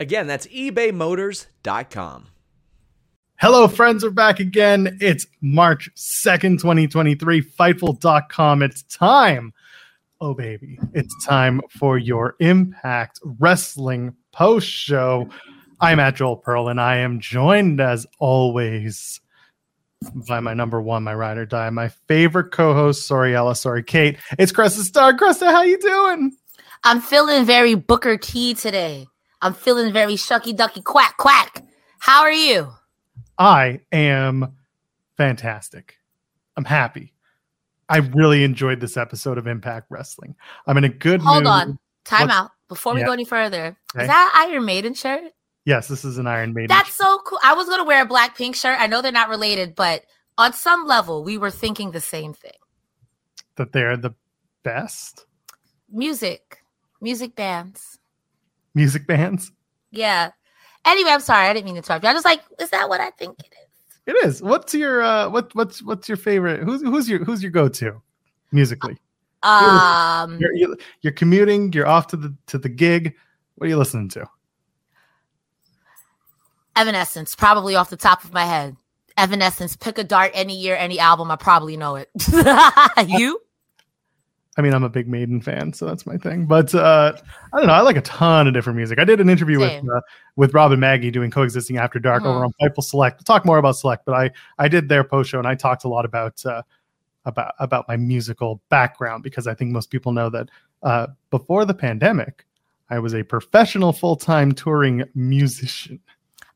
Again, that's ebaymotors.com. Hello, friends. We're back again. It's March 2nd, 2023. Fightful.com. It's time. Oh, baby. It's time for your Impact Wrestling post show. I'm at Joel Pearl, and I am joined as always by my number one, my ride or die, my favorite co-host. Sorry, Ella. Sorry, Kate. It's Cresta Star. Cresta, how you doing? I'm feeling very Booker T today. I'm feeling very shucky ducky quack quack. How are you? I am fantastic. I'm happy. I really enjoyed this episode of Impact Wrestling. I'm in a good Hold mood. on. Time What's- out. Before we Yeah. go any further, Okay. is that Iron Maiden shirt? Yes, this is an Iron Maiden. That's so cool. I was gonna wear a black pink shirt. I know they're not related, but on some level, we were thinking the same thing. that they're the best Music, music bands. Music bands. Yeah. Anyway, I'm sorry. I didn't mean to interrupt you. I was like, is that what I think it is? It is. What's your uh what what's what's your favorite? Who's who's your who's your go-to musically? Um, You're, you're you're commuting, you're off to the to the gig. What are you listening to? Evanescence, probably off the top of my head. Evanescence, pick a dart any year, any album. I probably know it. you? I mean, I'm a big Maiden fan, so that's my thing. But uh, I don't know. I like a ton of different music. I did an interview Same. with uh, with Rob and Maggie doing coexisting after dark over Mhm. on Fightful Select. We'll talk more about Select, but I I did their post show and I talked a lot about uh, about about my musical background because I think most people know that uh, before the pandemic, I was a professional full time touring musician.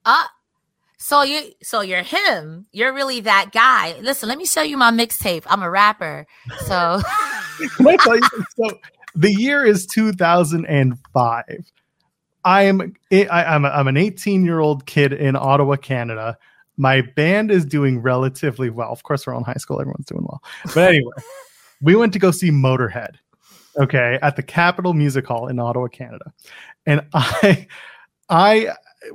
Uh so you so you're him. You're really that guy. Listen, let me show you my mixtape. I'm a rapper. So? So the year is 2005. I am I, I'm I'm an 18 year old kid in Ottawa, Canada. My band is doing relatively well. Of course, we're all in high school. Everyone's doing well. But anyway, we went to go see Motorhead. Okay, at the Capitol Music Hall in Ottawa, Canada, and I I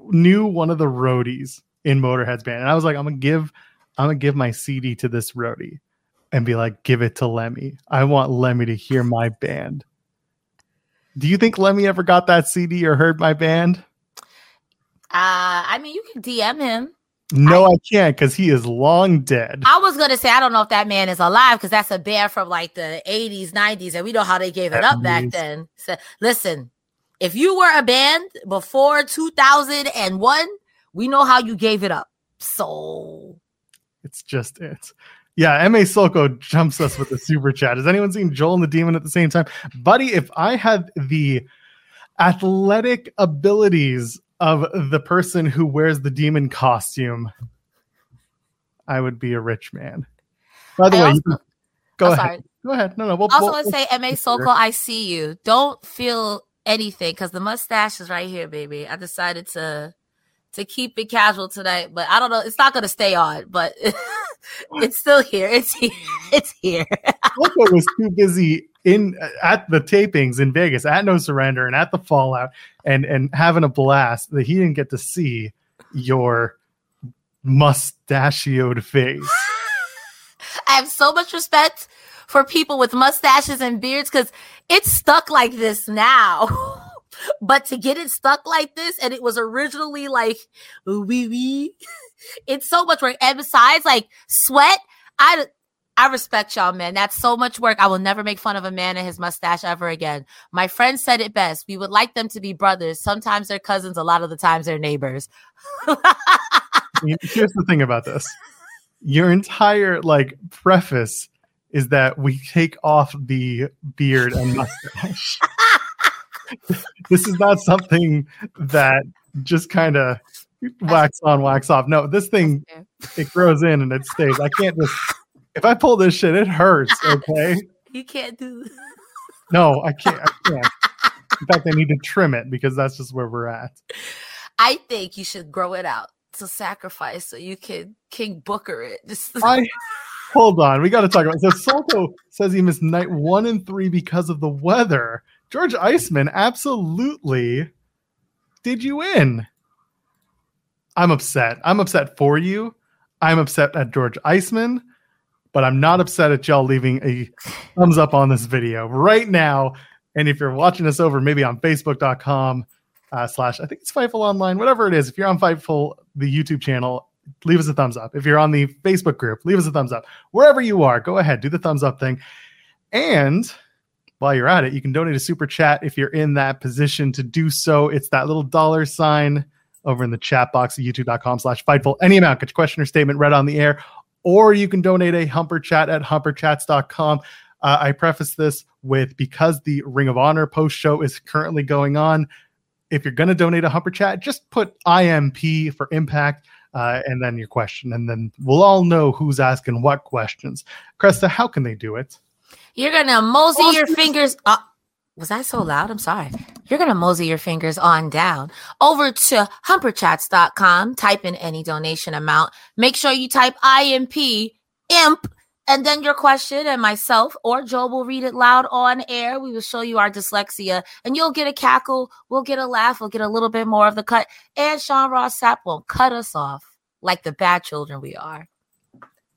knew one of the roadies in Motorhead's band, and I was like, I'm gonna give I'm gonna give my CD to this roadie and be like, give it to Lemmy. I want Lemmy to hear my band. Do you think Lemmy ever got that CD or heard my band? uh I mean you can DM him. No, I, can't because he is long dead. I was gonna say I don't know if that man is alive because that's a band from like the 80s, 90s, and we know how they gave it up back then. So listen, if you were a band before 2001, we know how you gave it up. So It's just it. Yeah, MA Soko jumps us with the super chat. Has anyone seen Joel and the Demon at the same time? Buddy, if I had the athletic abilities of the person who wears the demon costume, I would be a rich man. By the I way, also- can, go I'm ahead. sorry. Go ahead. No, no. We'll, also we'll- want to say, MA Soko, I see you. Don't feel anything because the mustache is right here, baby. I decided to to keep it casual tonight, but I don't know. It's not gonna stay on, but it's still here. It's here. Mm-hmm. It's here. Soko was too busy in at the tapings in Vegas at No Surrender and at the Fallout and and having a blast that he didn't get to see your mustachioed face. I have so much respect for people with mustaches and beards because it's stuck like this now. But to get it stuck like this, and it was originally like wee wee, it's so much work. And besides, like sweat, I I respect y'all, man. That's so much work. I will never make fun of a man and his mustache ever again. My friend said it best. We would like them to be brothers. Sometimes they're cousins. A lot of the times they're neighbors. Here's the thing about this. Your entire like preface is that we take off the beard and mustache. this is not something that just kind of wax on, wax off. No, this thing it grows in and it stays. I can't just if I pull this shit, it hurts. Okay. You can't do. No, I can't. I can't. In fact, I need to trim it because that's just where we're at. I think you should grow it out to sacrifice so you can King Booker it. Just I hold on. We got to talk about. It. So Solto says he missed night one and three because of the weather. George Iceman, absolutely. Did you win? I'm upset. I'm upset for you. I'm upset at George Iceman, but I'm not upset at y'all leaving a thumbs up on this video right now. And if you're watching us over maybe on facebook.com uh, slash, I think it's Fightful Online, whatever it is, if you're on Fightful, the YouTube channel, leave us a thumbs up. If you're on the Facebook group, leave us a thumbs up. Wherever you are, go ahead, do the thumbs up thing. And while you're at it, you can donate a super chat if you're in that position to do so. It's that little dollar sign over in the chat box at youtube.com slash fightful. Any amount, get your question or statement read on the air, or you can donate a humper chat at humperchats.com. Uh, I preface this with because the Ring of Honor post show is currently going on. If you're going to donate a humper chat, just put IMP for impact. Uh, and then your question, and then we'll all know who's asking what questions. Cresta, how can they do it? You're gonna mosey your fingers. Uh, was that so loud? I'm sorry. You're gonna mosey your fingers on down over to humperchats.com. Type in any donation amount. Make sure you type IMP imp and then your question, and myself or Joe will read it loud on air. We will show you our dyslexia, and you'll get a cackle. We'll get a laugh. We'll get a little bit more of the cut. And Sean Ross Sapp won't cut us off like the bad children we are.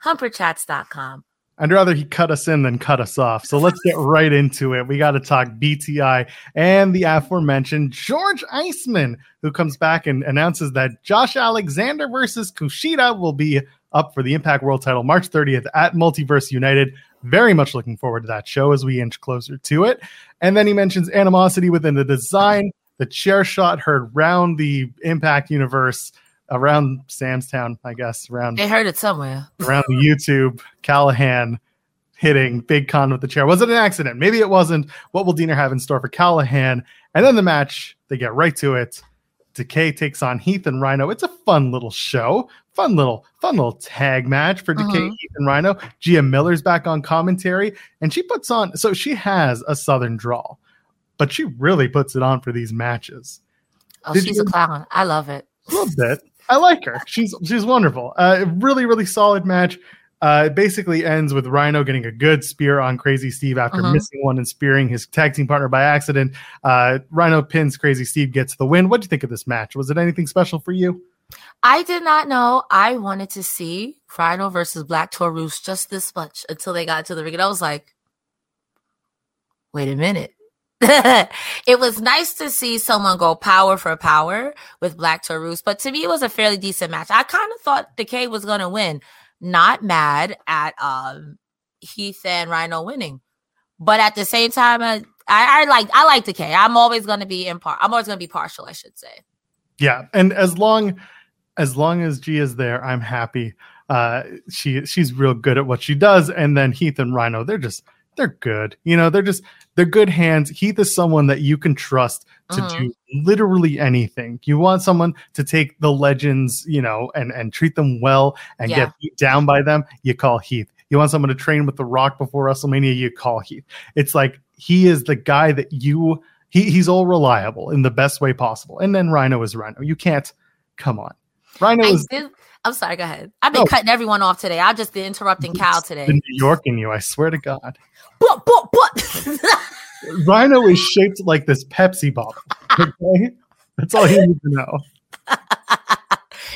Humperchats.com. I'd rather he cut us in than cut us off. So let's get right into it. We got to talk BTI and the aforementioned George Iceman, who comes back and announces that Josh Alexander versus Kushida will be up for the Impact World title March 30th at Multiverse United. Very much looking forward to that show as we inch closer to it. And then he mentions animosity within the design, the chair shot heard round the Impact universe around Samstown, I guess, around They heard it somewhere. around the YouTube, Callihan hitting Big Kon with the chair. Was it an accident? Maybe it wasn't. What will Deaner have in store for Callihan? And then the match, they get right to it. Decay takes on Heath and Rhino. It's a fun little show. Fun little, fun little tag match for Decay, Mhm. Heath, and Rhino. Gia Miller's back on commentary, and she puts on so she has a southern drawl, but she really puts it on for these matches. Oh, Did she's you- a clown. I love it. A little bit. I like her. She's she's wonderful. Uh, really, really solid match. Uh, it basically ends with Rhino getting a good spear on Crazzy Steve after Mhm. missing one and spearing his tag team partner by accident. Uh, Rhino pins Crazzy Steve, gets the win. What do you think of this match? Was it anything special for you? I did not know I wanted to see Rhino versus Black Taurus just this much until they got to the ring. And I was like, wait a minute. it was nice to see someone go power for power with Black Taurus, but to me, it was a fairly decent match. I kind of thought Decay was going to win. Not mad at um, Heath and Rhino winning, but at the same time, I, I, I like I like Decay. I'm always going to be in part. I'm always going to be partial, I should say. Yeah, and as long as long as G is there, I'm happy. Uh, she she's real good at what she does, and then Heath and Rhino, they're just they're good. You know, they're just they're good hands. Heath is someone that you can trust to Mhm. do literally anything. You want someone to take the legends, you know, and and treat them well and Yeah. get beat down by them. You call Heath. You want someone to train with The Rock before WrestleMania. You call Heath. It's like he is the guy that you. He, he's all reliable in the best way possible. And then Rhino is Rhino. You can't. Come on. Rhino I is did, I'm sorry, go ahead. I've been No. cutting everyone off today. I've just been interrupting Cal the today. New York in you. I swear to God. But, but, but. Rhino is shaped like this Pepsi bottle. Okay, that's all you need to know.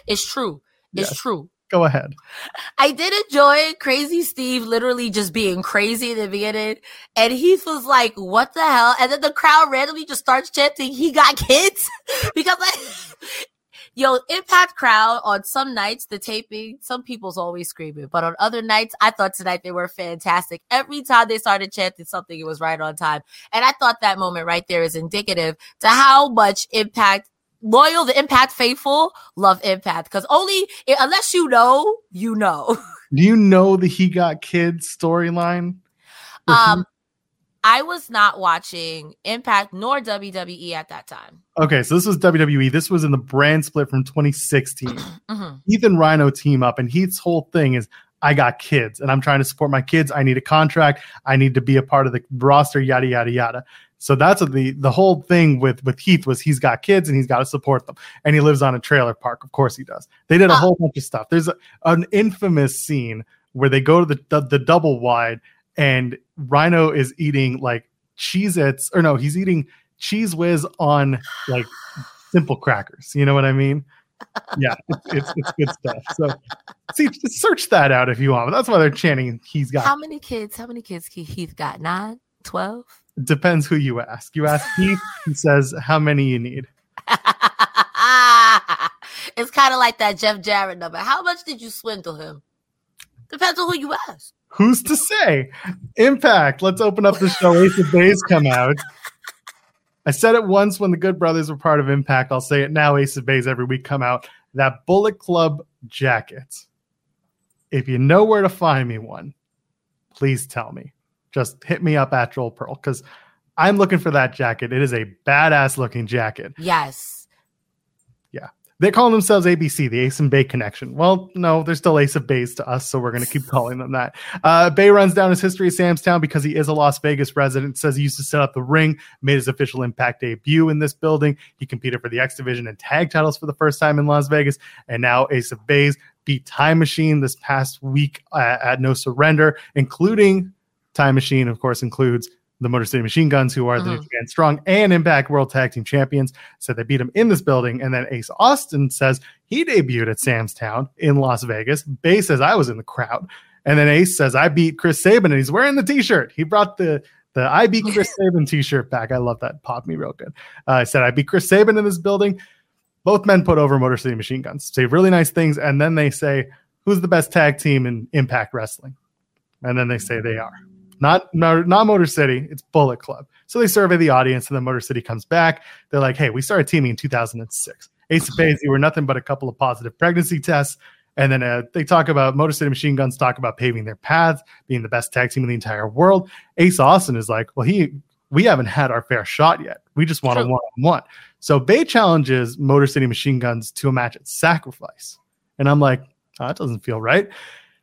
it's true. It's Yes. true. Go ahead. I did enjoy Crazy Steve literally just being crazy in the beginning. And Heath was like, what the hell? And then the crowd randomly just starts chanting, he got kids. because like, yo, Impact crowd on some nights, the taping, some people's always screaming. But on other nights, I thought tonight they were fantastic. Every time they started chanting something, it was right on time. And I thought that moment right there is indicative to how much Impact loyal, the Impact faithful love Impact because only unless you know, you know. Do you know the He Got Kids storyline? Um, I was not watching Impact nor WWE at that time. Okay, so this was WWE. This was in the brand split from 2016. Mhm. Heath and Rhino team up, and Heath's whole thing is I got kids and I'm trying to support my kids. I need a contract. I need to be a part of the roster, yada yada yada. So that's what the the whole thing with with Heath was he's got kids and he's got to support them. And he lives on a trailer park. Of course he does. They did a Ah. whole bunch of stuff. There's a, an infamous scene where they go to the, the the double wide and Rhino is eating like Cheez Its, or no, he's eating cheese whiz on like simple crackers. You know what I mean? Yeah, it's, it's, it's good stuff. So, see, just search that out if you want. But that's why they're chanting. He's got. How many kids? How many kids Heath got? Nine? Twelve? Depends who you ask. You ask Keith, he says how many you need. it's kind of like that Jeff Jarrett number. How much did you swindle him? Depends on who you ask. Who's to say? Impact. Let's open up the show. Ace of Base come out. I said it once when the Good Brothers were part of Impact. I'll say it now. Ace of Base every week come out. That Bullet Club jacket. If you know where to find me one, please tell me. Just hit me up at Joel Pearl because I'm looking for that jacket. It is a badass looking jacket. Yes. They call themselves ABC, the Ace and Bey connection. Well, no, they're still Ace of Bays to us, so we're going to keep calling them that. Uh, Bey runs down his history of Sam's Town because he is a Las Vegas resident. Says he used to set up the ring, made his official Impact debut in this building. He competed for the X Division and tag titles for the first time in Las Vegas, and now Ace of Bays beat Time Machine this past week uh, at No Surrender, including Time Machine, of course, includes the Motor City Machine Guns, who are the. New Japan Strong and Impact World Tag Team Champions. said they beat him in this building. And then Ace Austin says he debuted at Sam's Town in Las Vegas. Bey says I was in the crowd. And then Ace says I beat Chris Sabin and he's wearing the t-shirt. He brought the the I beat Chris Sabin t-shirt back. I love that. Popped me real good. Uh, I said I beat Chris Sabin in this building. Both men put over Motor City Machine Guns. Say really nice things. And then they say, who's the best tag team in Impact Wrestling? And then they say they are. Not, not Motor City, it's Bullet Club. So they survey the audience, and then Motor City comes back. They're like, "Hey, we started teaming in 2006. Ace of Base, you were nothing but a couple of positive pregnancy tests." And then uh, they talk about Motor City Machine Guns, talk about paving their paths, being the best tag team in the entire world. Ace Austin is like, "Well, he we haven't had our fair shot yet. We just want a one on one." So Bey challenges Motor City Machine Guns to a match at Sacrifice, and I'm like, oh, "That doesn't feel right."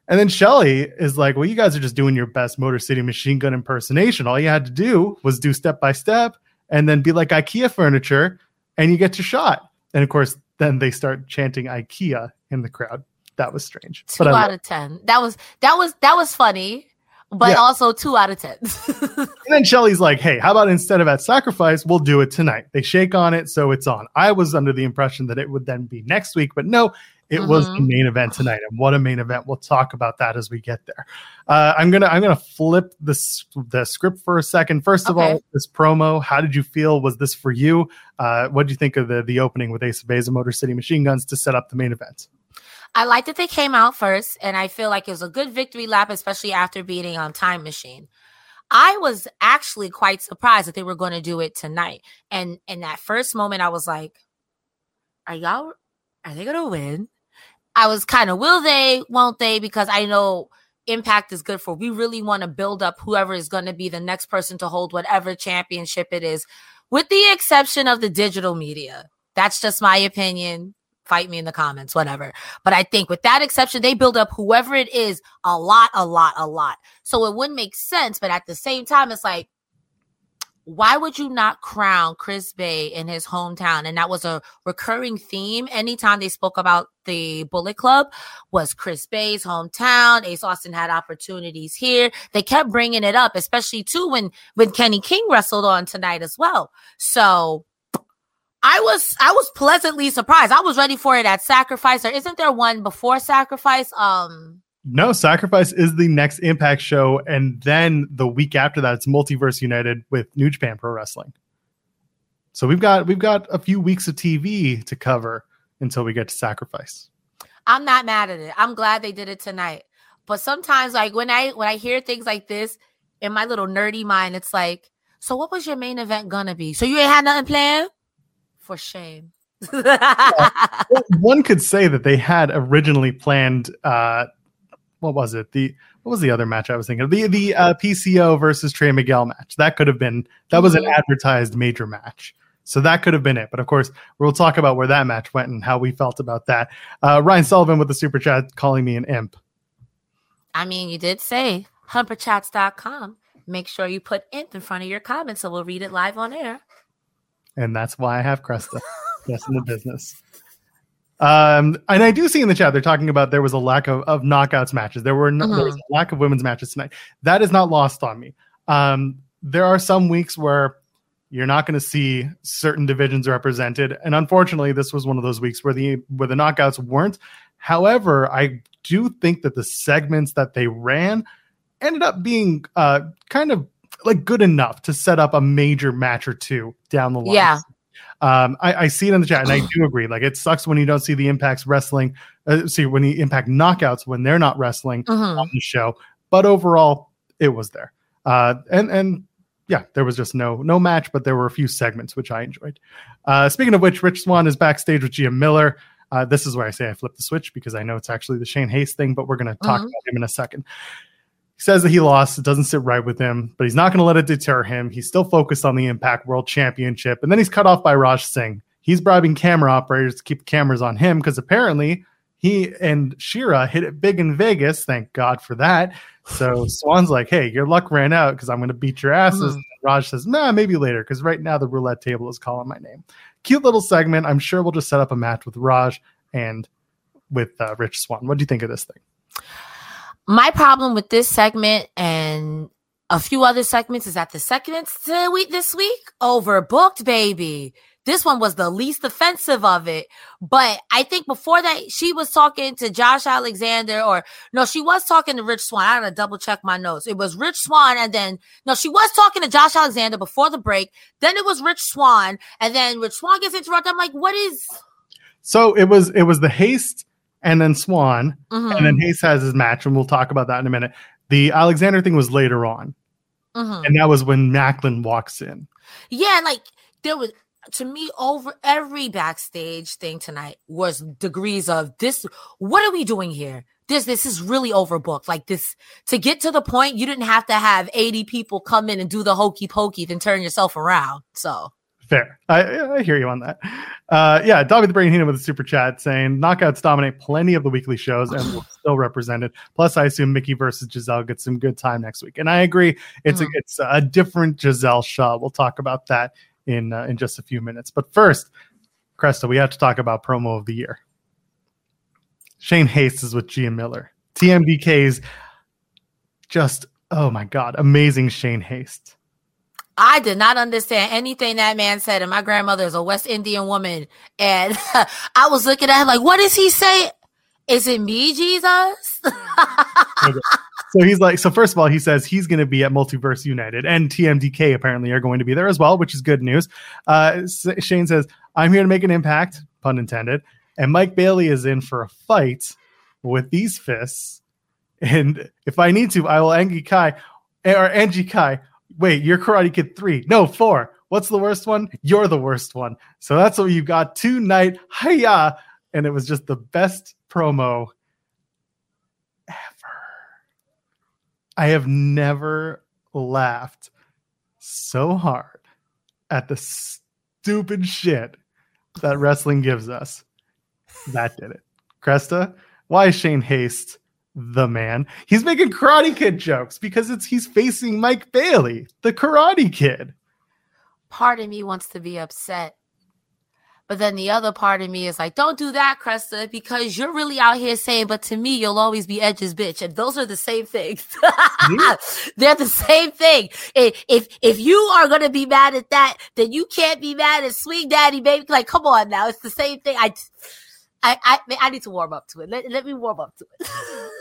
And then Shelley is like, Well, you guys are just doing your best Motor City machine gun impersonation. All you had to do was do step by step and then be like IKEA furniture and you get your shot. And of course, then they start chanting IKEA in the crowd. That was strange. Two But out of ten. That was that was that was funny, but Yeah. also two out of ten. And then Shelley's like, hey, how about instead of at sacrifice, we'll do it tonight. They shake on it, so it's on. I was under the impression that it would then be next week, but no, it was the Mhm. main event tonight. And what a main event. We'll talk about that as we get there. Uh, I'm gonna I'm gonna flip this the script for a second. First of Okay. all, this promo, how did you feel? Was this for you? Uh, what do you think of the the opening with Ace of Base and Motor City Machine Guns to set up the main event? I like that they came out first, and I feel like it was a good victory lap, especially after beating on Time Machine. I was actually quite surprised that they were going to do it tonight, and in that first moment, I was like, "Are y'all? Are they going to win?" I was kind of, "Will they? Won't they?" Because I know Impact is good for. We really want to build up whoever is going to be the next person to hold whatever championship it is, with the exception of the digital media. That's just my opinion. Fight me in the comments, whatever. But I think with that exception, they build up whoever it is a lot, a lot, a lot. So it wouldn't make sense. But at the same time, it's like, why would you not crown Chris Bey in his hometown? And that was a recurring theme. Anytime they spoke about the Bullet Club, was Chris Bey's hometown. Ace Austin had opportunities here. They kept bringing it up, especially too when when Kenny King wrestled on tonight as well. So I was I was pleasantly surprised. I was ready for it at Sacrifice. Or isn't there one before Sacrifice? Um, No, Sacrifice is the next Impact show, and then the week after that, it's Multiverse United with New Japan Pro Wrestling. So we've got we've got a few weeks of TV to cover until we get to Sacrifice. I'm not mad at it. I'm glad they did it tonight. But sometimes, like when I when I hear things like this in my little nerdy mind, it's like, so what was your main event gonna be? So you ain't had nothing planned? For shame. Well, one could say that they had originally planned. Uh, what was it? The what was the other match I was thinking of? The the uh, PCO versus Trey Miguel match. That could have been that was an Mhm. advertised major match. So that could have been it. But of course, we'll talk about where that match went and how we felt about that. Uh, Ryan Sullivan with the super chat calling me an imp. I mean, you did say humperchats.com. Make sure you put imp in front of your comments so we'll read it live on air. and that's why I have Cresta. Yes, in the business. Um, and I do see in the chat they're talking about there was a lack of, of knockouts matches. There were no, there was a lack of women's matches tonight. That is not lost on me. Um, there are some weeks where you're not going to see certain divisions represented, and unfortunately, this was one of those weeks where the where the knockouts weren't. However, I do think that the segments that they ran ended up being uh, kind of like good enough to set up a major match or two down the line. Yeah. Um, I, I see it in the chat, and I do agree. Like, it sucks when you don't see the impacts wrestling. Uh, see when the impact knockouts when they're not wrestling Mhm. on the show. But overall, it was there. Uh, and and yeah, there was just no no match, but there were a few segments which I enjoyed. Uh, speaking of which, Rich Swann is backstage with Gia Miller. Uh, this is where I say I flipped the switch because I know it's actually the Shane Haste thing, but we're going to talk Mhm. about him in a second. Says that he lost. It doesn't sit right with him, but he's not going to let it deter him. He's still focused on the Impact World Championship. And then he's cut off by Raj Singh. He's bribing camera operators to keep cameras on him because apparently he and Shera hit it big in Vegas. Thank God for that. So Swann's like, hey, your luck ran out because I'm going to beat your asses. Mhm. Raj says, nah, maybe later because right now the roulette table is calling my name. Cute little segment. I'm sure we'll just set up a match with Raj and with uh, Rich Swann. What do you think of this thing? My problem with this segment and a few other segments is that the to week this week overbooked, baby. This one was the least offensive of it. But I think before that, she was talking to Josh Alexander, or no, she was talking to Rich Swann. I gotta double check my notes. It was Rich Swann, and then no, she was talking to Josh Alexander before the break. Then it was Rich Swann, and then Rich Swann gets interrupted. I'm like, what is? So it was it was the haste and then Swann, and then Haste has his match, and we'll talk about that in a minute. The Alexander thing was later on, mhm. and that was when Maclin walks in. Yeah, like there was to me over every backstage thing tonight was degrees of this. What are we doing here? This this is really overbooked. Like this to get to the point, you didn't have to have eighty people come in and do the hokey pokey, then turn yourself around. So Fair. I, I hear you on that. Uh, yeah, Dobby the Brain Heenan with a super chat saying knockouts dominate plenty of the weekly shows and will still represented. Plus, I assume Mickie versus Giselle gets some good time next week. And I agree, it's Mhm. a it's a different Giselle Shaw. We'll talk about that in uh, in just a few minutes. But first, Cresta, we have to talk about promo of the year. Shane Haste is with Gia Miller. TMDK's just oh my god, amazing Shane Haste. I did not understand anything that man said, and my grandmother is a West Indian woman, and I was looking at him like, "What is he saying? Is it me, Jesus?" So he's like, so first of all, he says he's going to be at Multiverse United, and TMDK apparently are going to be there as well, which is good news. Uh, Shane says, "I'm here to make an impact," pun intended, and Mike Bailey is in for a fight with these fists, and if I need to, I will Angie Kai or Angie Kai. Wait, you're Karate Kid three, no four. What's the worst one? You're the worst one. So that's what you got tonight. Hiya! And it was just the best promo ever. I have never laughed so hard at the stupid shit that wrestling gives us. That did it. Cresta, why Shane Haste the man? He's making Karate Kid jokes because it's he's facing Mike Bailey, the Karate Kid. part of me wants to be upset. But then the other part of me is like, don't do that, Cresta, because you're really out here saying, but to me, you'll always be Edge's bitch. And those are the same things. They're the same thing. If, if if you are gonna be mad at that, then you can't be mad at Swing Daddy, baby. Like, come on now. It's the same thing. I I I, I need to warm up to it. Let, let me warm up to it.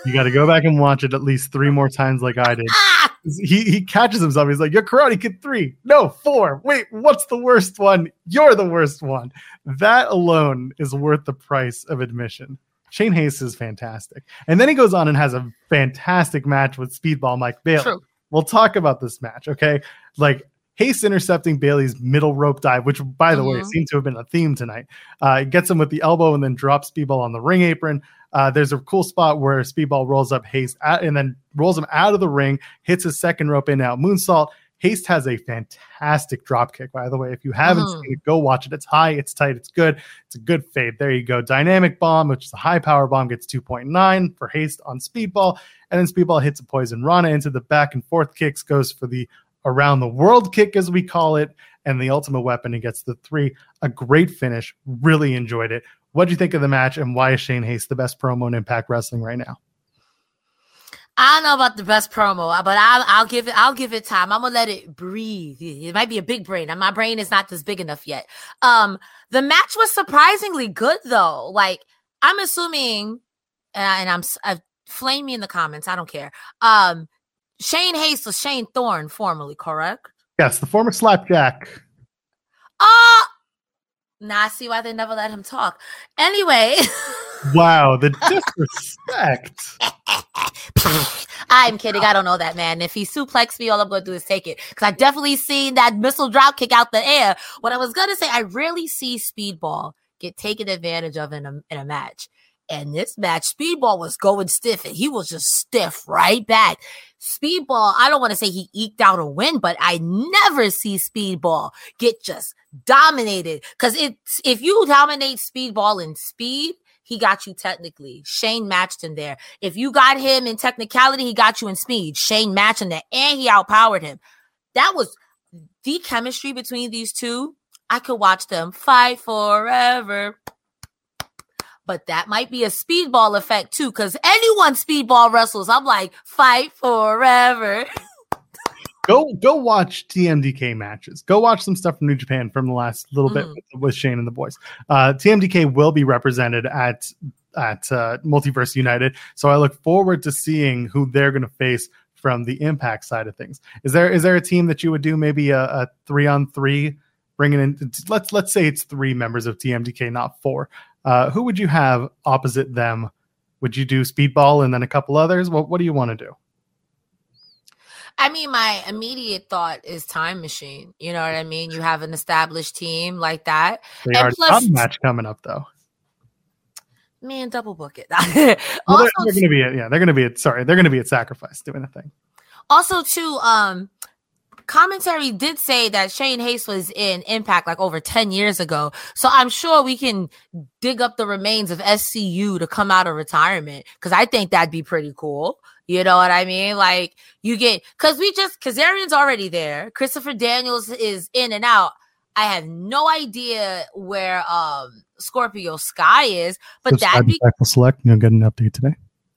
You got to go back and watch it at least three more times, like I did. ah! He he catches himself. He's like, "You're Karate Kid three, no four. Wait, what's the worst one? You're the worst one." That alone is worth the price of admission. Shane Haste is fantastic, and then he goes on and has a fantastic match with Speedball Mike Bailey. True. We'll talk about this match, okay? Like Haste intercepting Bailey's middle rope dive, which, by the way, Mhm. seemed to have been a theme tonight. Uh, gets him with the elbow and then drops Speedball on the ring apron. Uh, there's a cool spot where Speedball rolls up Haste at, and then rolls him out of the ring, hits his second rope in out moonsault. Haste has a fantastic drop kick, by the way. If you haven't Mhm. seen it, go watch it. It's high, it's tight, it's good. It's a good fade. There you go. Dynamic bomb, which is a high power bomb, gets 2.9 for Haste on Speedball. And then Speedball hits a poison Rana into the back and forth kicks, goes for the around the world kick, as we call it, and the ultimate weapon and gets the three. A great finish. Really enjoyed it. What do you think of the match, and why is Shane Haste the best promo in Impact Wrestling right now? I don't know about the best promo, but I'll, I'll give it. I'll give it time. I'm gonna let it breathe. It might be a big brain, and my brain is not this big enough yet. Um, the match was surprisingly good, though. Like I'm assuming, and I'm uh, flame me in the comments. I don't care. Um, Shane Haste was Shane Thorne, formerly correct. Yes, the former Slapjack. Ah, now I see why they never let him talk. Anyway. Wow, the disrespect. I'm kidding. I don't know that man. If he suplexed me, all I'm going to do is take it. Because I definitely seen that missile drop kick out the air. What I was going to say, I rarely see Speedball get taken advantage of in a, in a match. And this match, Speedball was going stiff and he was just stiff right back. Speedball, I don't want to say he eked out a win, but I never see Speedball get just dominated. Because it's if you dominate Speedball in speed, he got you technically. Shane matched him there. If you got him in technicality, he got you in speed. Shane matched him there, and he outpowered him. That was the chemistry between these two. I could watch them fight forever. But that might be a speedball effect too, because anyone speedball wrestles, I'm like, fight forever. Go go watch TMDK matches. Go watch some stuff from New Japan from the last little bit Mhm. with, with Shane and the boys. Uh, TMDK will be represented at at uh, Multiverse United, so I look forward to seeing who they're going to face from the Impact side of things. Is there is there a team that you would do maybe a, a three on three, bringing in? Let's let's say it's three members of TMDK, not four. Uh, who would you have opposite them? Would you do Speedball and then a couple others? What what do you want to do? I mean, my immediate thought is Time Machine. You know what I mean? You have an established team like that. They And plus- match coming up though. Man, double book it. Well, also, they're, they're going to be at, yeah, they're going to be at, sorry, they're going to be at sacrifice doing a thing. also too, um, commentary did say that Shane Haste was in Impact like over 10 years ago. So I'm sure we can dig up the remains of SCU to come out of retirement because I think that'd be pretty cool. You know what I mean? Like you get because we just Kazarian's already there. Christopher Daniels is in and out. I have no idea where um Scorpio Sky is, but that'd be select. You'll get an update today.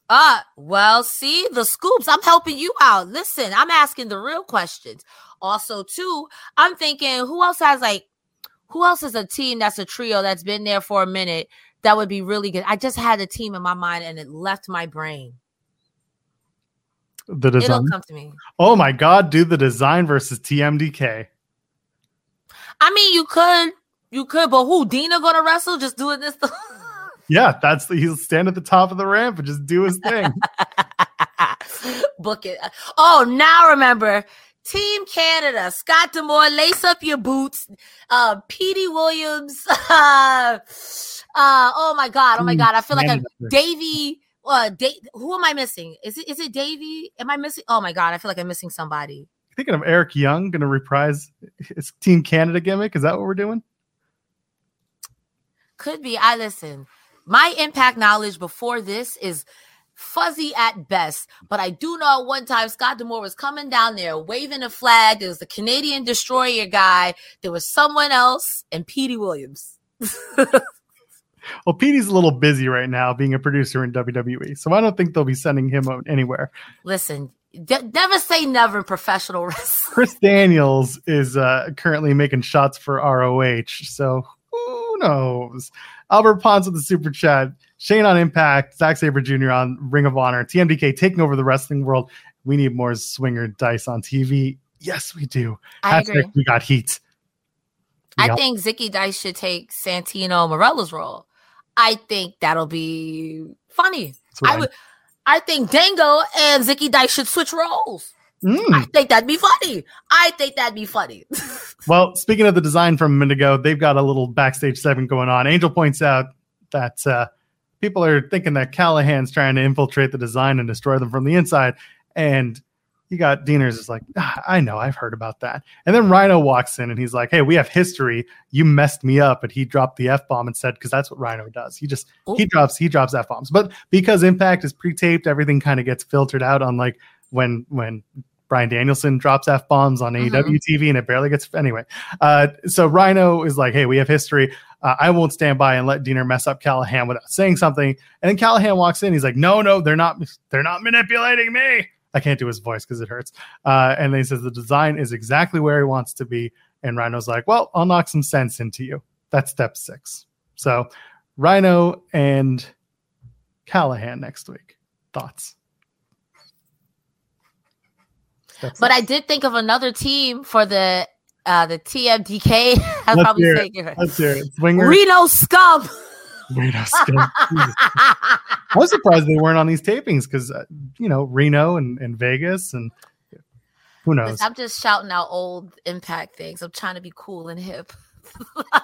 Uh, well, see the scoops. I'm helping you out. Listen, I'm asking the real questions. Also, too, I'm thinking who else has like, who else is a team that's a trio that's been there for a minute that would be really good. I just had a team in my mind and it left my brain. The design. It'll come to me. Oh my God, do the design versus TMDK. I mean, you could, you could, but who? Dina gonna wrestle? Just doing this. Yeah, that's the, he'll stand at the top of the ramp and just do his thing. Book it. Oh, now remember. Team Canada, Scott D'Amore, lace up your boots. Uh, Petey Williams. Uh, uh, oh my God. Oh my God. I feel like I'm. Uh, da- who am I missing? Is it is it Davy? Am I missing? Oh my God. I feel like I'm missing somebody. Thinking of Eric Young going to reprise his Team Canada gimmick. Is that what we're doing? Could be. I listen. My impact knowledge before this is fuzzy at best, but I do know at one time Scott D'Amore was coming down there waving a flag. There was the Canadian destroyer guy. There was someone else, and Petey Williams. Well, Petey's a little busy right now being a producer in WWE, so I don't think they'll be sending him out anywhere. Listen, de- never say never in professional wrestling. Chris Daniels is uh, currently making shots for ROH, so knows? Albert Pons with the super chat, Shane on Impact, Zack Sabre Jr. on Ring of Honor, TMDK taking over the wrestling world. We need more swinger dice on TV. Yes, we do. I Hashtag agree. We got heat. We I think Zicky Dice should take Santino Marella's role. I think that'll be funny. I would. I think Dango and Zicky Dice should switch roles. Mm. I think that'd be funny. I think that'd be funny. Well, speaking of the design from a minute ago, they've got a little backstage segment going on. Angel points out that uh, people are thinking that Callihan's trying to infiltrate the design and destroy them from the inside. And you got Deaner's is like, ah, I know, I've heard about that. And then Rhino walks in and he's like, Hey, we have history. You messed me up. And he dropped the F bomb and said, because that's what Rhino does. He just he drops he drops F bombs. But because Impact is pre-taped, everything kind of gets filtered out. on like when when Bryan Danielson drops F bombs on Mhm. AEW TV and it barely gets anyway. Uh, so Rhino is like, Hey, we have history. Uh, I won't stand by and let Deaner mess up Callihan without saying something. And then Callihan walks in. He's like, No, no, they're not. They're not manipulating me. I can't do his voice because it hurts. Uh, and then he says the design is exactly where he wants to be. And Rhino's like, Well, I'll knock some sense into you. That's step six. So Rhino and Callihan next week. Thoughts? Step but I did think of another team for the uh the TMDK. I'll Let's probably say it. Let's hear it. Reno scum. Reno. Jesus. I was surprised they weren't on these tapings because, uh, you know, Reno and, and Vegas and who knows? I'm just shouting out old impact things. I'm trying to be cool and hip.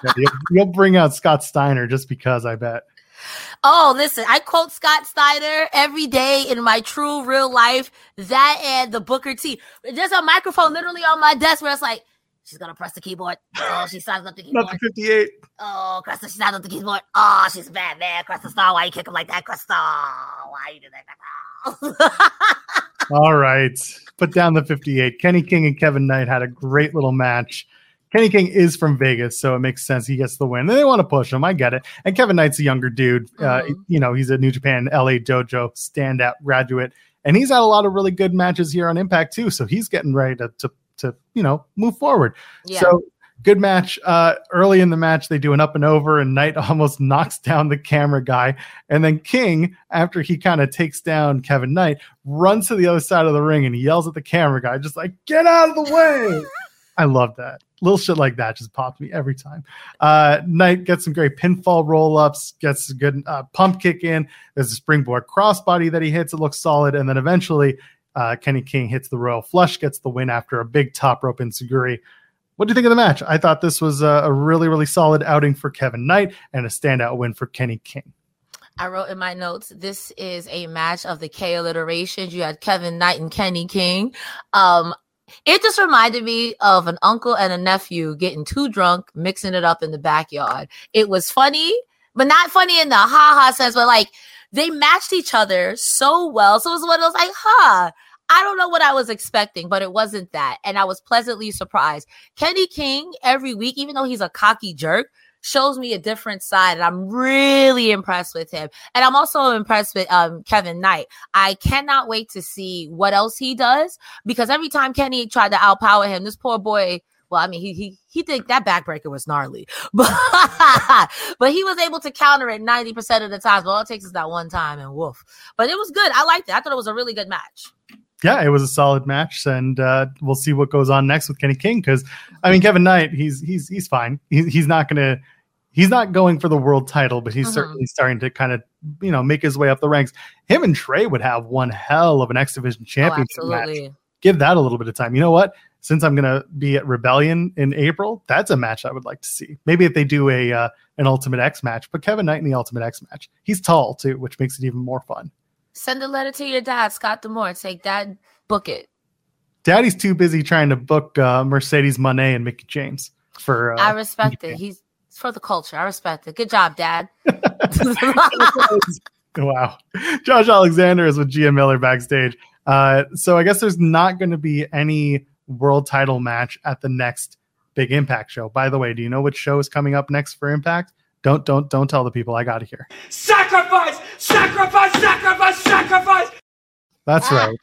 Yeah, you'll, you'll bring out Scott Steiner just because, I bet. Oh, listen, I quote Scott Steiner every day in my true real life. That and the Booker T. There's a microphone literally on my desk where it's like, she's gonna press the keyboard. Oh, she signs up the Not keyboard. the 58. Oh, Crystal, she's not on the keyboard. Oh, she's bad, man. Crystal Star, why you kick him like that, Crystal? Why you do that, All right. Put down the 58. Kenny King and Kevin Knight had a great little match. Kenny King is from Vegas, so it makes sense he gets the win. And they want to push him. I get it. And Kevin Knight's a younger dude. Uh, Mhm. you know, he's a New Japan LA Dojo standout graduate. And he's had a lot of really good matches here on Impact, too. So he's getting ready to, to, to you know, move forward. yeah. So good match. Uh, early in the match, they do an up and over, and Knight almost knocks down the camera guy. And then King, after he kind of takes down Kevin Knight, runs to the other side of the ring and he yells at the camera guy, just like, get out of the way. I love that. Little shit like that just pops me every time. Uh, Knight gets some great pinfall roll ups, gets a good uh, pump kick in. There's a springboard crossbody that he hits. It looks solid. And then eventually, uh, Kenny King hits the royal flush, gets the win after a big top rope insecurity. What do you think of the match? I thought this was a, a really, really solid outing for Kevin Knight and a standout win for Kenny King. I wrote in my notes, this is a match of the K alliterations. You had Kevin Knight and Kenny King. Um, it just reminded me of an uncle and a nephew getting too drunk, mixing it up in the backyard. It was funny, but not funny in the ha ha sense, but like they matched each other so well. So it was one of those like, huh. I don't know what I was expecting, but it wasn't that. And I was pleasantly surprised. Kenny King, every week, even though he's a cocky jerk, shows me a different side. And I'm really impressed with him. And I'm also impressed with um, Kevin Knight. I cannot wait to see what else he does because every time Kenny tried to outpower him, this poor boy. Well, I mean, he he he think that backbreaker was gnarly, but but he was able to counter it ninety percent of the times. But all it takes is that one time, and woof. But it was good. I liked it. I thought it was a really good match. Yeah, it was a solid match, and uh, we'll see what goes on next with Kenny King. Because I mean, Kevin Knight, he's he's he's fine. He's he's not gonna he's not going for the world title, but he's Mhm. certainly starting to kind of you know make his way up the ranks. Him and Trey would have one hell of an X Division Oh, championship match. Give that a little bit of time. You know what? Since I'm gonna be at Rebellion in April, that's a match I would like to see. Maybe if they do a uh, an Ultimate X match, but Kevin Knight in the Ultimate X match, he's tall too, which makes it even more fun. Send a letter to your dad, Scott D'Amore. Say, Dad, book it. Daddy's too busy trying to book uh, Mercedes Moné and Mickie James for. Uh, I respect it. He's it's for the culture. I respect it. Good job, Dad. wow. Josh Alexander is with Gia Miller backstage. Uh, so I guess there's not going to be any world title match at the next big Impact show. By the way, do you know which show is coming up next for Impact? Don't don't don't tell the people. I got to hear. Sacrifice! Sacrifice! Sacrifice! Sacrifice! That's right.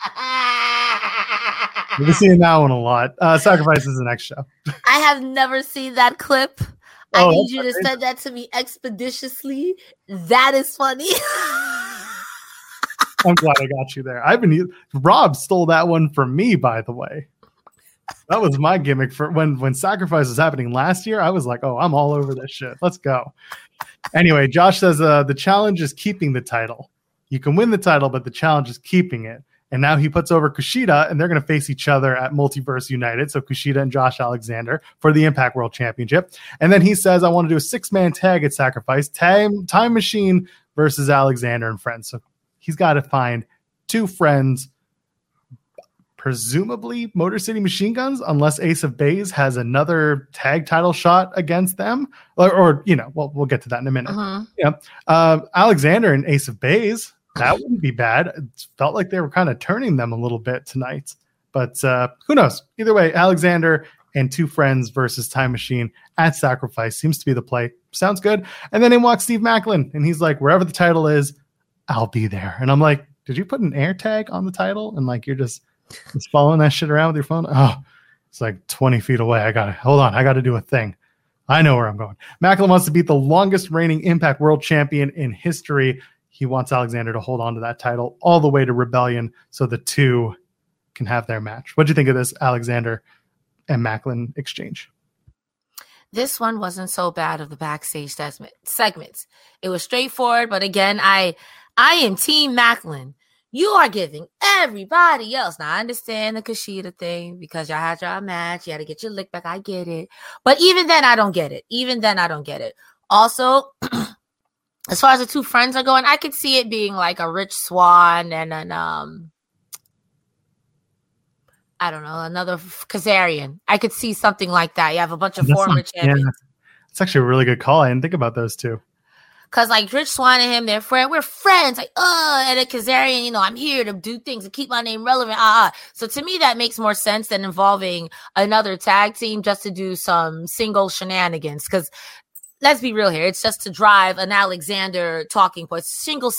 We'll be seeing that one a lot. Uh, Sacrifice is the next show. I have never seen that clip. I Oh, need you to amazing. send that to me expeditiously. That is funny. I'm glad I got you there. I've been Rob stole that one from me, by the way. That was my gimmick for when when sacrifice was happening last year. I was like, oh, I'm all over this shit. Let's go. Anyway, Josh says uh, the challenge is keeping the title. You can win the title, but the challenge is keeping it. And now he puts over Kushida, and they're going to face each other at Multiverse United. So Kushida and Josh Alexander for the Impact World Championship. And then he says, I want to do a six man tag at Sacrifice, time, time Machine versus Alexander and friends. So he's got to find two friends, presumably Motor City Machine Guns, unless Ace of Bays has another tag title shot against them. Or, or you know, well, we'll get to that in a minute. Mhm. Yeah. Um, Alexander and Ace of Bays, that wouldn't be bad. It felt like they were kind of turning them a little bit tonight. But uh, who knows? Either way, Alexander and two friends versus Time Machine at Sacrifice seems to be the play. Sounds good. And then in walks Steve Maclin, and he's like, wherever the title is, I'll be there. And I'm like, did you put an air tag on the title? And like, you're just, just following that shit around with your phone? Oh, it's like 20 feet away. I got to, hold on. I got to do a thing. I know where I'm going. Maclin wants to beat the longest reigning Impact World Champion in history. He wants Alexander to hold on to that title all the way to Rebellion so the two can have their match. What do you think of this Alexander and Maclin exchange? this one wasn't so bad of the backstage segment, segments. It was straightforward, but again, I I am Team Maclin. You are giving everybody else. Now I understand the Kushida thing because y'all had your match. You had to get your lick back. I get it. But even then, I don't get it. Even then, I don't get it. Also, as far as the two friends are going, I could see it being like a Rich Swann and an um I don't know, another Kazarian. I could see something like that. You have a bunch of That's former not- yeah, champions. it's actually a really good call. I didn't think about those two. Cause like Rich Swann and him, they're friends. we're friends. Like, uh, and then Kazarian, you know, I'm here to do things to keep my name relevant. Ah, uh, so to me, that makes more sense than involving another tag team just to do some single shenanigans. Cause let's be real here, it's just to drive an Alexander talking point. Single,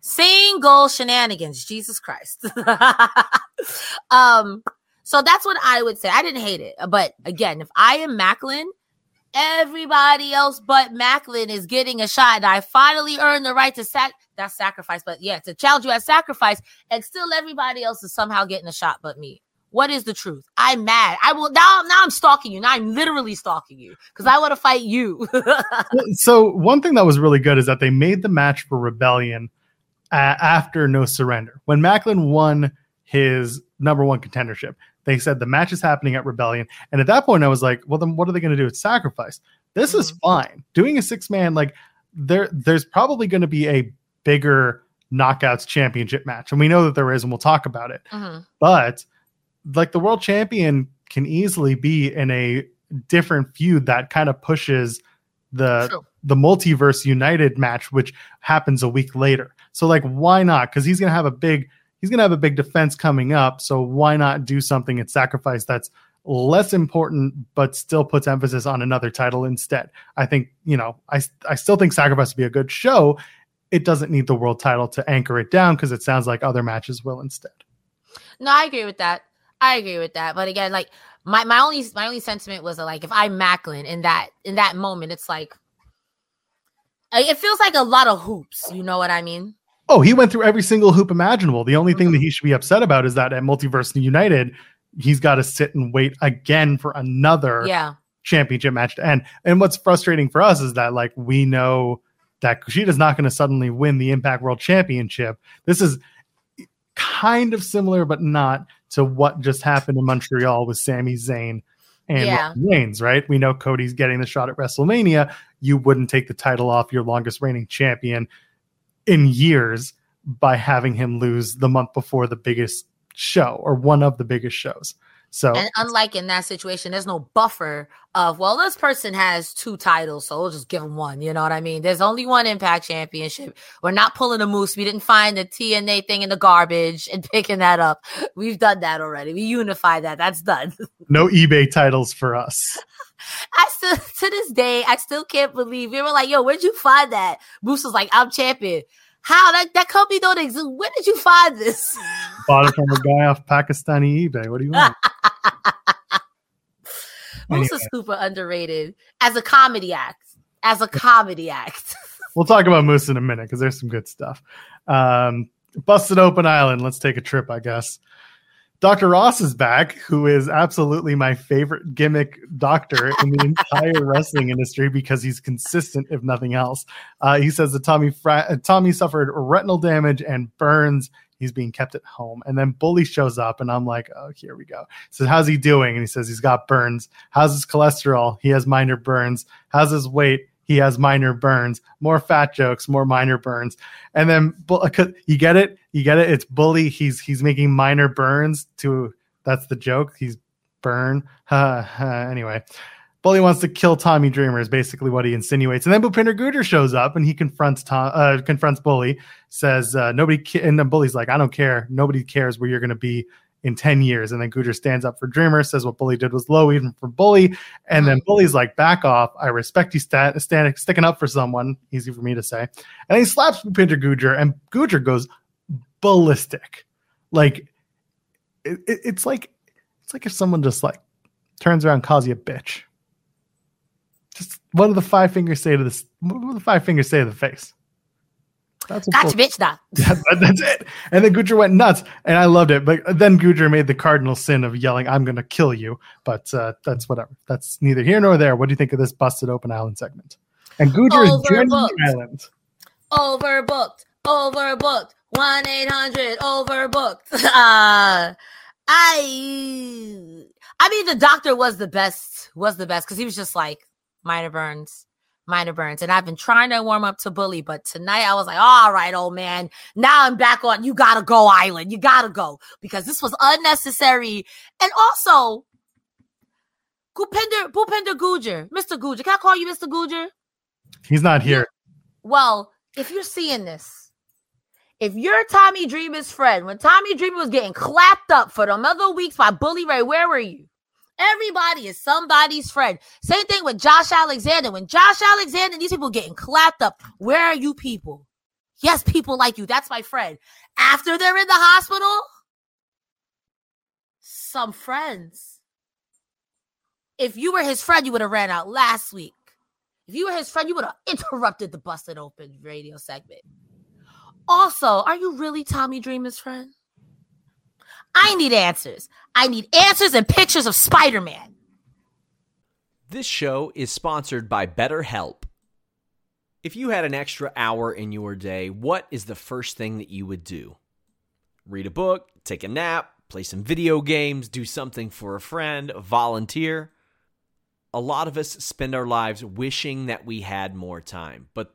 single shenanigans. Jesus Christ. um, so that's what I would say. I didn't hate it, but again, if I am Maclin, everybody else but Maclin is getting a shot, and I finally earned the right to sac that sacrifice. But yeah, to challenge you at sacrifice, and still everybody else is somehow getting a shot but me. What is the truth? I'm mad. I will now. Now I'm stalking you. Now I'm literally stalking you because I want to fight you. so one thing that was really good is that they made the match for Rebellion uh, after No Surrender. When Maclin won his number one contendership, they said the match is happening at Rebellion, and at that point, I was like, well, then what are they going to do at Sacrifice? This is fine. Doing a six man like there, there's probably going to be a bigger knockouts championship match, and we know that there is, and we'll talk about it. Mhm. But like the world champion can easily be in a different feud that kind of pushes the True. the multiverse united match which happens a week later so like why not because he's gonna have a big he's gonna have a big defense coming up so why not do something at sacrifice that's less important but still puts emphasis on another title instead i think you know i i still think sacrifice would be a good show it doesn't need the world title to anchor it down because it sounds like other matches will instead No, I agree with that. I agree with that. But again, like my, my only my only sentiment was like if I'm Maclin in that in that moment, it's like it feels like a lot of hoops. You know what I mean? Oh, he went through every single hoop imaginable. The only thing that mm-hmm. he should be upset about is that at Multiverse United, he's got to sit and wait again for another Yeah. championship match to end. And what's frustrating for us is that like we know that Kushida's not going to suddenly win the Impact World Championship. This is kind of similar, but not to what just happened in Montreal with Sami Zayn and Yeah. Reigns, right? We know Cody's getting the shot at WrestleMania. You wouldn't take the title off your longest reigning champion in years by having him lose the month before the biggest show or one of the biggest shows. So And unlike in that situation, there's no buffer of, well, this person has two titles, so we'll just give them one. You know what I mean? There's only one Impact Championship. We're not pulling a moose. We didn't find the TNA thing in the garbage and picking that up. We've done that already. We unified that. That's done. no eBay titles for us. I still, to this day, I still can't believe we were like, yo, where'd you find that? Moose was like, I'm champion. How that, that company don't exist? Where did you find this? Bought it from a guy off Pakistani eBay. What do you want? Moose is super underrated as a comedy act. As a comedy act. we'll talk about Moose in a minute because there's some good stuff. Um, Busted Open Island. Let's take a trip, I guess. Dr. Ross is back, who is absolutely my favorite gimmick doctor in the entire wrestling industry because he's consistent, if nothing else. Uh, he says that Tommy Fra- uh, Tommy suffered retinal damage and burns. He's being kept at home. And then Bully shows up, and I'm like, oh, here we go. So, how's he doing? And he says he's got burns. How's his cholesterol? He has minor burns. How's his weight? He has minor burns. More fat jokes, more minor burns. And then uh, you get it? You get it? It's Bully. He's he's making minor burns to that's the joke. He's burn. Uh, uh, anyway, Bully wants to kill Tommy Dreamer is basically what he insinuates. And then Bhupinder Gujjar shows up and he confronts Tom, uh, confronts Bully, says uh, nobody. Ca-, and then Bully's like, I don't care. Nobody cares where you're going to be in 10 years. And then Gujjar stands up for Dreamer, says what Bully did was low even for Bully. And then Bully's like, back off. I respect you st- stand, sticking up for someone. Easy for me to say. And he slaps Bhupinder Gujjar, and Gujjar goes ballistic. Like, it, it, it's like, it's like if someone just like turns around calls you a bitch. Just what do the five fingers say to this? What do the five fingers say to the face? That's gotcha, bitch. Now that's it. And then Gujjar went nuts, and I loved it. But then Gujjar made the cardinal sin of yelling, "I'm going to kill you." But uh, that's whatever. That's neither here nor there. What do you think of this busted open island segment? And Gujjar is joining the island. Overbooked. Overbooked. One eight hundred. Overbooked. Uh, I. I mean, the doctor was the best. Was the best because he was just like minor burns minor burns. And I've been trying to warm up to bully, but tonight I was like, all right, old man. Now I'm back on. You gotta go, Island. You gotta go because this was unnecessary. And also, Bhupinder, Bhupinder Gujjar, Mr. Gujjar. Can I call you Mr. Gujjar? He's not here. Well, if you're seeing this, if you're Tommy Dreamer's friend, when Tommy Dreamer was getting clapped up for them other weeks by Bully Ray, where were you? Everybody is somebody's friend. Same thing with Josh Alexander. When Josh Alexander, these people getting clapped up. Where are you people? Yes, people like you. That's my friend. After they're in the hospital, some friends. If you were his friend, you would have ran out last week. If you were his friend, you would have interrupted the busted open radio segment. Also, are you really Tommy Dreamer's friend? I need answers. I need answers and pictures of Spider Man. This show is sponsored by BetterHelp. If you had an extra hour in your day, what is the first thing that you would do? Read a book, take a nap, play some video games, do something for a friend, volunteer. A lot of us spend our lives wishing that we had more time. But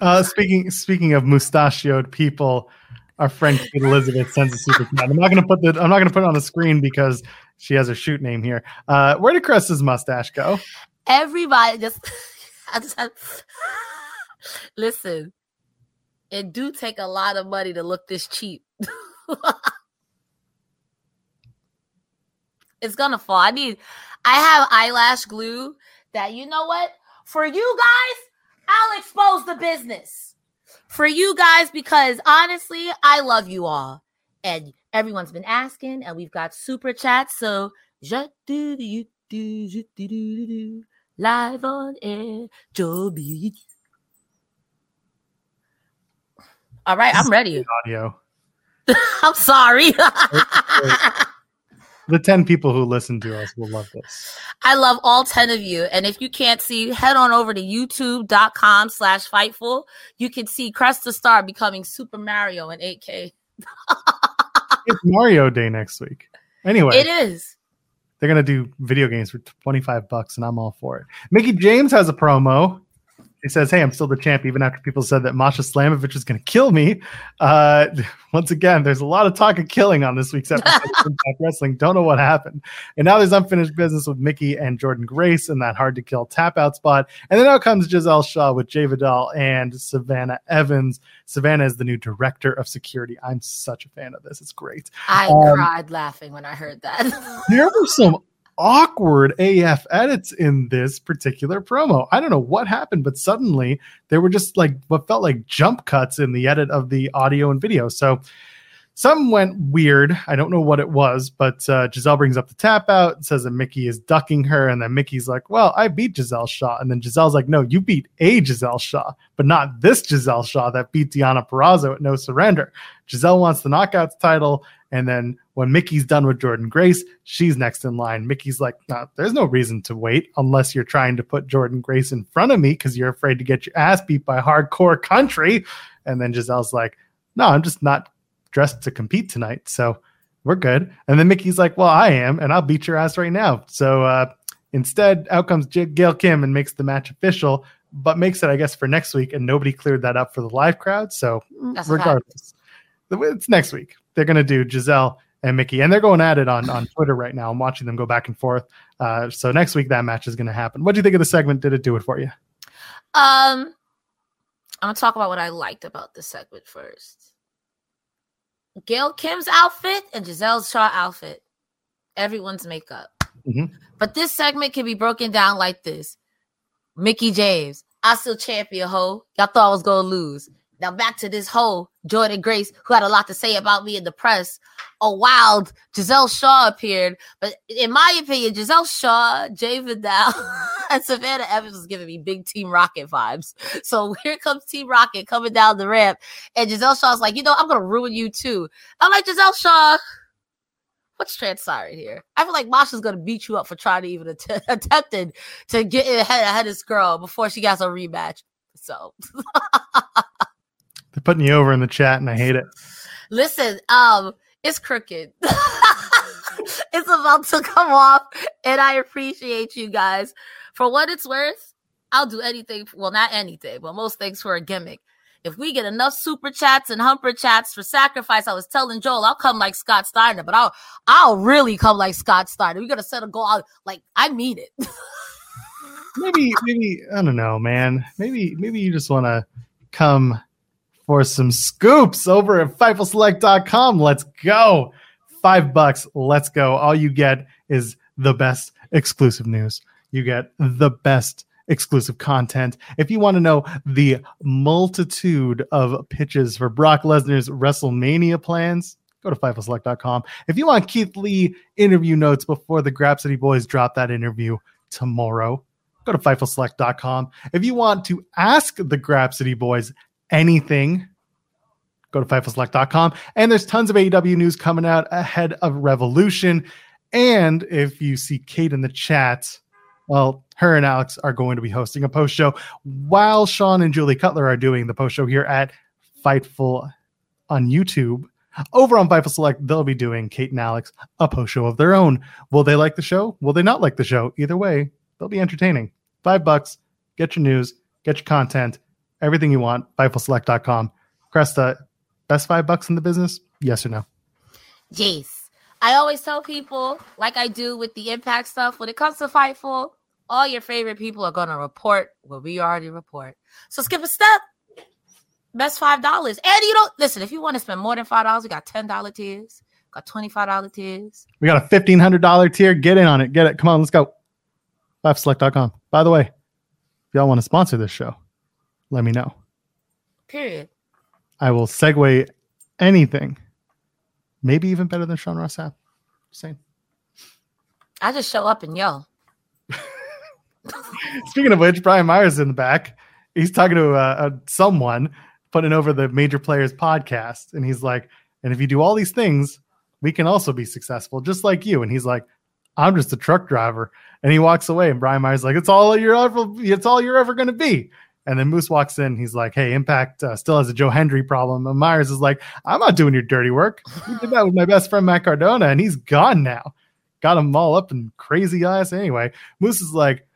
Uh, speaking speaking of mustachioed people, our friend Elizabeth sends a super chat. I'm not gonna put the I'm not gonna put it on the screen because she has a shoot name here. Uh, where did Cress's mustache go? Everybody just, I just had, listen. It do take a lot of money to look this cheap. it's gonna fall. I need. I have eyelash glue that you know what? For you guys, I'll expose the business. For you guys, because honestly, I love you all. And everyone's been asking, and we've got super chats. So je do do do do do do live on air, Joby. All right, I'm ready. Audio. I'm sorry. The ten people who listen to us will love this. I love all 10 of you. And if you can't see, head on over to youtube.com slash fightful. You can see Crest the Star becoming Super Mario in 8K. It's Mario Day next week. Anyway, It is. they're gonna do video games for 25 bucks, and I'm all for it. Mickie James has a promo. He says, "Hey, I'm still the champ, even after people said that Masha Slamovich is going to kill me." Uh, once again, there's a lot of talk of killing on this week's episode of Wrestling. Don't know what happened, and now there's unfinished business with Mickie and Jordynne Grace in that hard to kill tap out spot, and then out comes Gisele Shaw with Jai Vidal and Savannah Evans. Savannah is the new director of security. I'm such a fan of this. It's great. I Um, cried laughing when I heard that. there were some awkward AF edits in this particular promo. I don't know what happened, but suddenly there were just like what felt like jump cuts in the edit of the audio and video. So something went weird. I don't know what it was, but uh, Gisele brings up the tap out and says that Mickie is ducking her. And then Mickie's like, Well, I beat Gisele Shaw. And then Gisele's like, No, you beat a Gisele Shaw, but not this Gisele Shaw that beat Diana Perrazzo at No Surrender. Gisele wants the knockouts title. And then when Mickie's done with Jordynne Grace, she's next in line. Mickie's like, nah, there's no reason to wait unless you're trying to put Jordynne Grace in front of me because you're afraid to get your ass beat by hardcore country. And then Gisele's like, no, I'm just not dressed to compete tonight. So we're good. And then Mickie's like, well, I am, and I'll beat your ass right now. So uh, instead, out comes Gail Kim and makes the match official, but makes it, I guess, for next week. And nobody cleared that up for the live crowd. So That's regardless, it's next week. They're going to do Gisele and Mickie, and they're going at it on, on Twitter right now. I'm watching them go back and forth. Uh, so next week, that match is going to happen. What do you think of the segment? Did it do it for you? Um, I'm gonna talk about what I liked about the segment first. Gail Kim's outfit and Gisele Shaw outfit, everyone's makeup. Mhm. But this segment can be broken down like this: Mickie James, I still champion ho. Y'all thought I was gonna lose. Now back to this hoe, Jordynne Grace, who had a lot to say about me in the press. A wild Gisele Shaw appeared, but in my opinion, Gisele Shaw, Jai Vidal, and Savannah Evans was giving me big Team Rocket vibes. So here comes Team Rocket coming down the ramp, and Gisele Shaw's like, you know, I'm gonna ruin you too. I'm like, Gisele Shaw, what's transpiring here? I feel like Masha's gonna beat you up for trying to even att- attempted to get ahead ahead of this girl before she gets a rematch. So They're putting you over in the chat, and I hate it. listen, um, it's crooked. it's about to come off, and I appreciate you guys for what it's worth. I'll do anything. Well, not anything, but most things for a gimmick. If we get enough super chats and humper chats for sacrifice, I was telling Joel, I'll come like Scott Steiner, but I'll I'll really come like Scott Steiner. We're gonna set a goal out like I mean it. maybe maybe i don't know man maybe maybe you just want to come for some scoops over at fightfulselect.com let's go five bucks let's go all you get is the best exclusive news you get the best exclusive content if you want to know the multitude of pitches for brock lesnar's wrestlemania plans go to fightfulselect.com if you want keith lee interview notes before the grap city boys drop that interview tomorrow go to FightfulSelect.com. If you want to ask the Grab City Boys anything, go to FightfulSelect.com. And there's tons of AEW news coming out ahead of Revolution. And if you see Kate in the chat, well, her and Alex are going to be hosting a post show while Sean and Julie Cutler are doing the post show here at Fightful on YouTube. Over on Fightful Select, they'll be doing Kate and Alex a post show of their own. Will they like the show? Will they not like the show? Either way, they'll be entertaining. Five bucks, get your news, get your content, everything you want. FightfulSelect.com. Cresta, best five bucks in the business? Yes or no? Jeez. I always tell people, like I do with the impact stuff, when it comes to Fightful, all your favorite people are going to report what we already report. So skip a step. Best five dollars, and you don't listen. If you want to spend more than five dollars, we got ten dollar tiers, got twenty five dollar tiers. We got a fifteen hundred dollar tier. Get in on it. Get it. Come on, let's go. FightfulSelect.com. By the way, if y'all want to sponsor this show, let me know. Period. I will segue anything. Maybe even better than Sean Ross. Just saying. I just show up and yell. Speaking of which, Brian Myers in the back. He's talking to uh, uh, someone putting over the Major Players podcast, and he's like, "And if you do all these things, we can also be successful, just like you." And he's like, "I'm just a truck driver," and he walks away. And Brian Myers is like, "It's all you're ever, it's all you're ever going to be." And then Moose walks in. He's like, "Hey, Impact uh, still has a Joe Hendry problem." And Myers is like, "I'm not doing your dirty work. You did that with my best friend Matt Cardona, and he's gone now. Got him all up in crazy eyes." Anyway, Moose is like,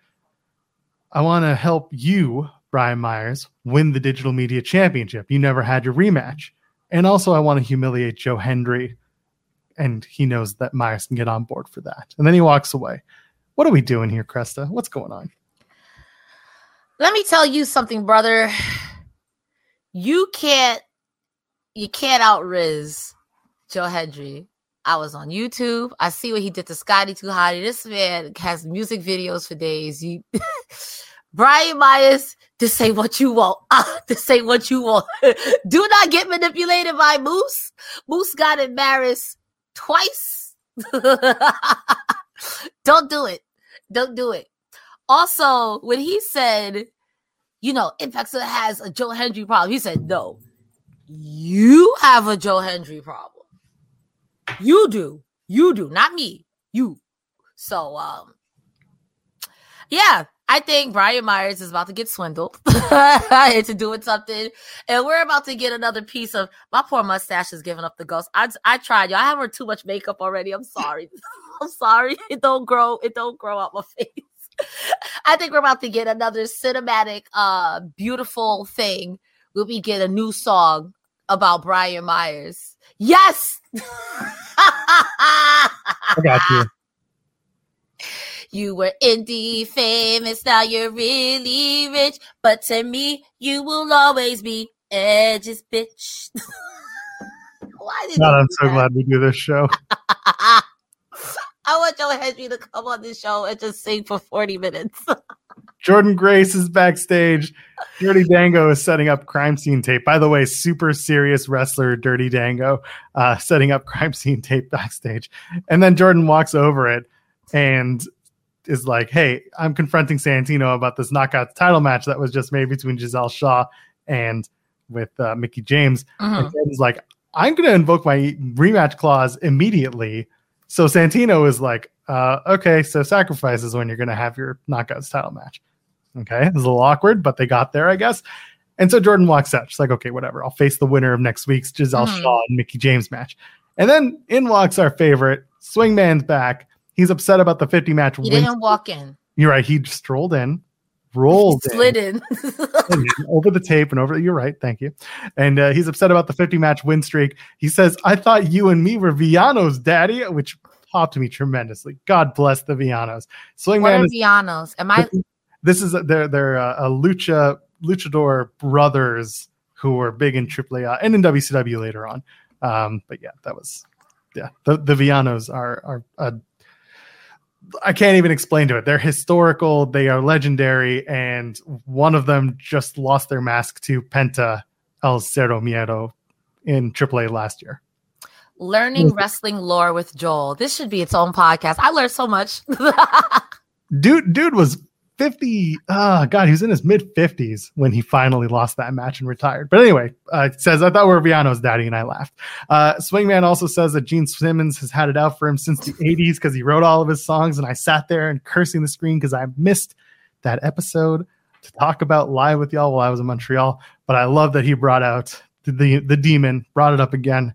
"I want to help you, Brian Myers, win the Digital Media Championship. You never had your rematch, and also I want to humiliate Joe Hendry." And he knows that Myers can get on board for that. And then he walks away. What are we doing here, Cresta? What's going on? Let me tell you something, brother. You can't you can't outriz Joe Hendry. I was on YouTube. I see what he did to Scotty Too Hottie. This man has music videos for days. You Brian Myers, this say what you want. Ah, this ain't what you want. Do not get manipulated by Moose. Moose got embarrassed twice. Don't do it. Don't do it. Also, when he said, you know, Impact has a Joe Hendry problem, he said, no, you have a Joe Hendry problem. You do. You do, not me. You. So, um, yeah, I think Brian Myers is about to get swindled into doing something, and we're about to get another piece of my poor mustache is giving up the ghost. I I tried, y'all. I have too much makeup already. I'm sorry. I'm sorry. It don't grow. It don't grow out my face. I think we're about to get another cinematic, uh, beautiful thing. We'll be get a new song about Brian Myers? Yes. I got you. You were indie famous, now you're really rich. But to me, you will always be Edge's bitch. Why did God, I'm so that? glad we do this show. I want Joe Hendry to come on this show and just sing for 40 minutes. Jordynne Grace is backstage. Dirty Dango is setting up crime scene tape. By the way, super serious wrestler Dirty Dango uh, setting up crime scene tape backstage. And then Jordynne walks over it and is like, Hey, I'm confronting Santino about this knockout title match that was just made between Gisele Shaw and with uh, Mickie James. And Jordynne's like, I'm going to invoke my rematch clause immediately. So Santino is like, uh, okay, so sacrifice is when you're going to have your knockouts title match. Okay, it's a little awkward, but they got there, I guess. And so Jordynne walks out. She's like, okay, whatever. I'll face the winner of next week's Gisele Mhm. Shaw and Mickie James match. And then in walks our favorite, Swingman's back. He's upset about the 50 match He win. didn't walk in. You're right. He strolled in, He rolled in, slid in. and over the tape and over. You're right. Thank you. And uh, he's upset about the 50 match win streak. He says, I thought you and me were Viano's daddy, which popped me tremendously. God bless the Villanos. what Swingman are is Vianos? Am I? This is they're they're uh, a lucha luchador brothers who were big in AAA and in WCW later on. Um, but yeah, that was yeah. The the Villanos are are uh, I can't even explain to it. They're historical. They are legendary, and one of them just lost their mask to Penta El Zero Miedo in AAA last year. Learning wrestling lore with Joel. This should be its own podcast. I learned so much. dude dude was 50 oh god he was in his mid 50s when he finally lost that match and retired but anyway uh it says i thought we were Viano's daddy and i laughed uh swingman also says that gene simmons has had it out for him since the 80s because he wrote all of his songs and i sat there and cursing the screen because i missed that episode to talk about live with y'all while i was in montreal but i love that he brought out the the demon brought it up again,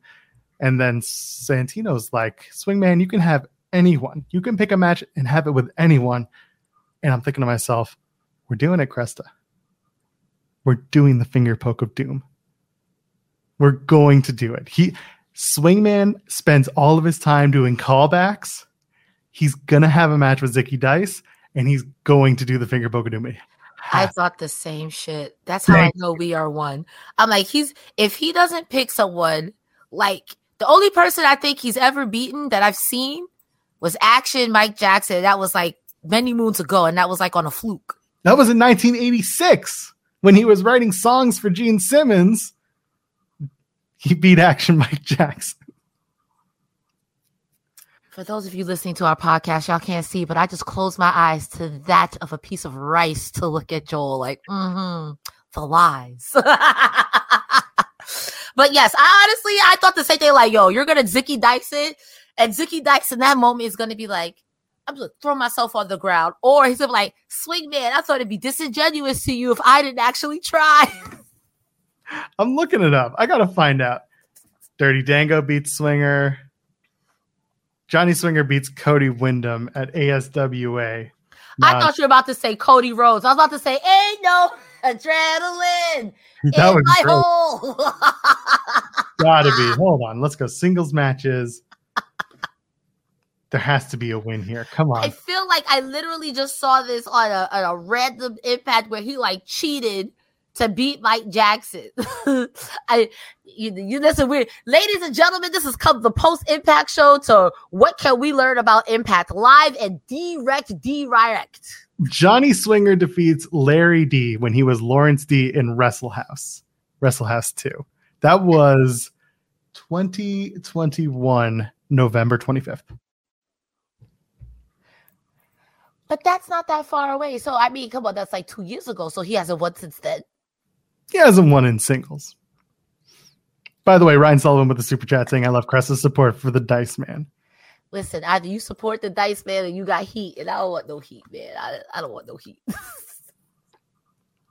and then Santino's like, "Swingman, you can have anyone. You can pick a match and have it with anyone." And I'm thinking to myself, "We're doing it, Cresta. We're doing the finger poke of doom. We're going to do it." He Swingman spends all of his time doing callbacks. He's gonna have a match with Zicky Dice, and he's going to do the finger poke of doom. I thought the same shit. That's how I know we are one. I'm like, he's if he doesn't pick someone, like the only person I think he's ever beaten that I've seen was Action Mike Jackson. That was like many moons ago, and that was like on a fluke. That was in 1986 when he was writing songs for Gene Simmons. He beat Action Mike Jackson. For those of you listening to our podcast, y'all can't see, but I just closed my eyes to that of a piece of rice to look at Joel like, mm-hmm, the lies. but yes, I honestly, I thought the same thing. Like, yo, you're gonna Zicky Dice it, and Zicky Dice in that moment is gonna be like, I'm gonna throw myself on the ground, or he's like, swing man, I thought it'd be disingenuous to you if I didn't actually try. I'm looking it up. I gotta find out. Dirty Dango beats Swinger. Johnny Swinger beats Cody Wyndham at ASWA. I thought you were about to say Cody Rhodes. I was about to say, ain't no adrenaline that in was my great. hole. Gotta be. Hold on. Let's go. Singles matches. There has to be a win here. Come on. I feel like I literally just saw this on a, on a random impact where he like cheated to beat Mike Jackson. I you, you that's a weird ladies and gentlemen, this has come the post impact show to what can we learn about impact live and direct direct. Johnny Swinger defeats Larry D when he was Lawrence D in Wrestle House. Wrestle House 2. That was 2021, November 25th. But that's not that far away. So I mean, come on, that's like two years ago. So he hasn't won since then. He hasn't won in singles. By the way, Ryan Sullivan with the super chat saying, I love Cressa's support for the Dice Man. Listen, either you support the dice man or you got heat, and I don't want no heat, man. I, I don't want no heat.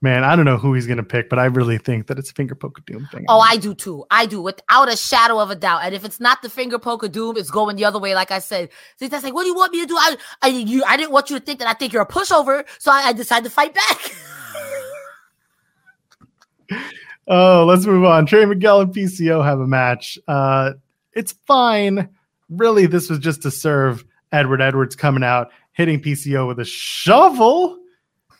Man, I don't know who he's going to pick, but I really think that it's a finger poke doom thing. Oh, I do too. I do without a shadow of a doubt. And if it's not the finger poke doom, it's going the other way. Like I said, See, that's like, what do you want me to do? I, I, you, I didn't want you to think that I think you're a pushover, so I, I decided to fight back. Oh, let's move on. Trey Miguel and PCO have a match. Uh, it's fine. Really, this was just to serve Edward Edwards coming out, hitting PCO with a shovel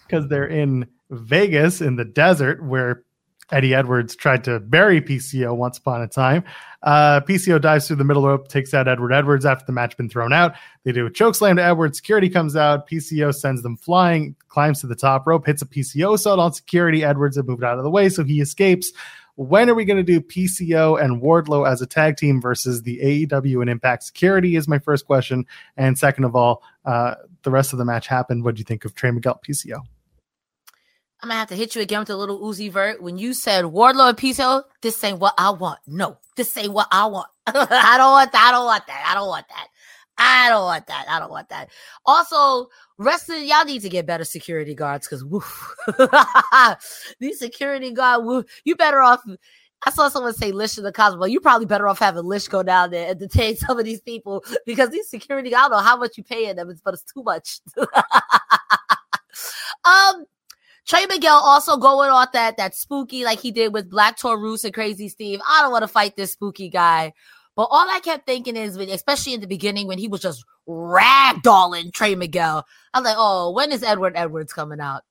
because they're in Vegas in the desert where Eddie Edwards tried to bury PCO once upon a time. Uh, PCO dives through the middle rope, takes out Edward Edwards after the match been thrown out. They do a choke slam to Edwards. Security comes out. PCO sends them flying, climbs to the top rope, hits a PCO assault on security. Edwards had moved out of the way, so he escapes. When are we going to do PCO and Wardlow as a tag team versus the AEW and Impact Security? Is my first question. And second of all, uh, the rest of the match happened. What do you think of Trey Miguel PCO? I'm gonna have to hit you again with a little Uzi Vert. When you said Wardlow and PCO, this ain't what I want. No, this ain't what I want. I don't want that. I don't want that. I don't want that. I don't want that. I don't want that. Also, wrestling, y'all need to get better security guards because these security guards, woof, you better off. I saw someone say Lish in the Cosmo. You probably better off having Lish go down there and detain some of these people because these security, I don't know how much you paying them, but it's too much. um, Trey Miguel also going off that that spooky like he did with Black Taurus and Crazzy Steve. I don't want to fight this spooky guy. But all I kept thinking is, especially in the beginning when he was just ragdolling Trey Miguel, I was like, oh, when is Edward Edwards coming out?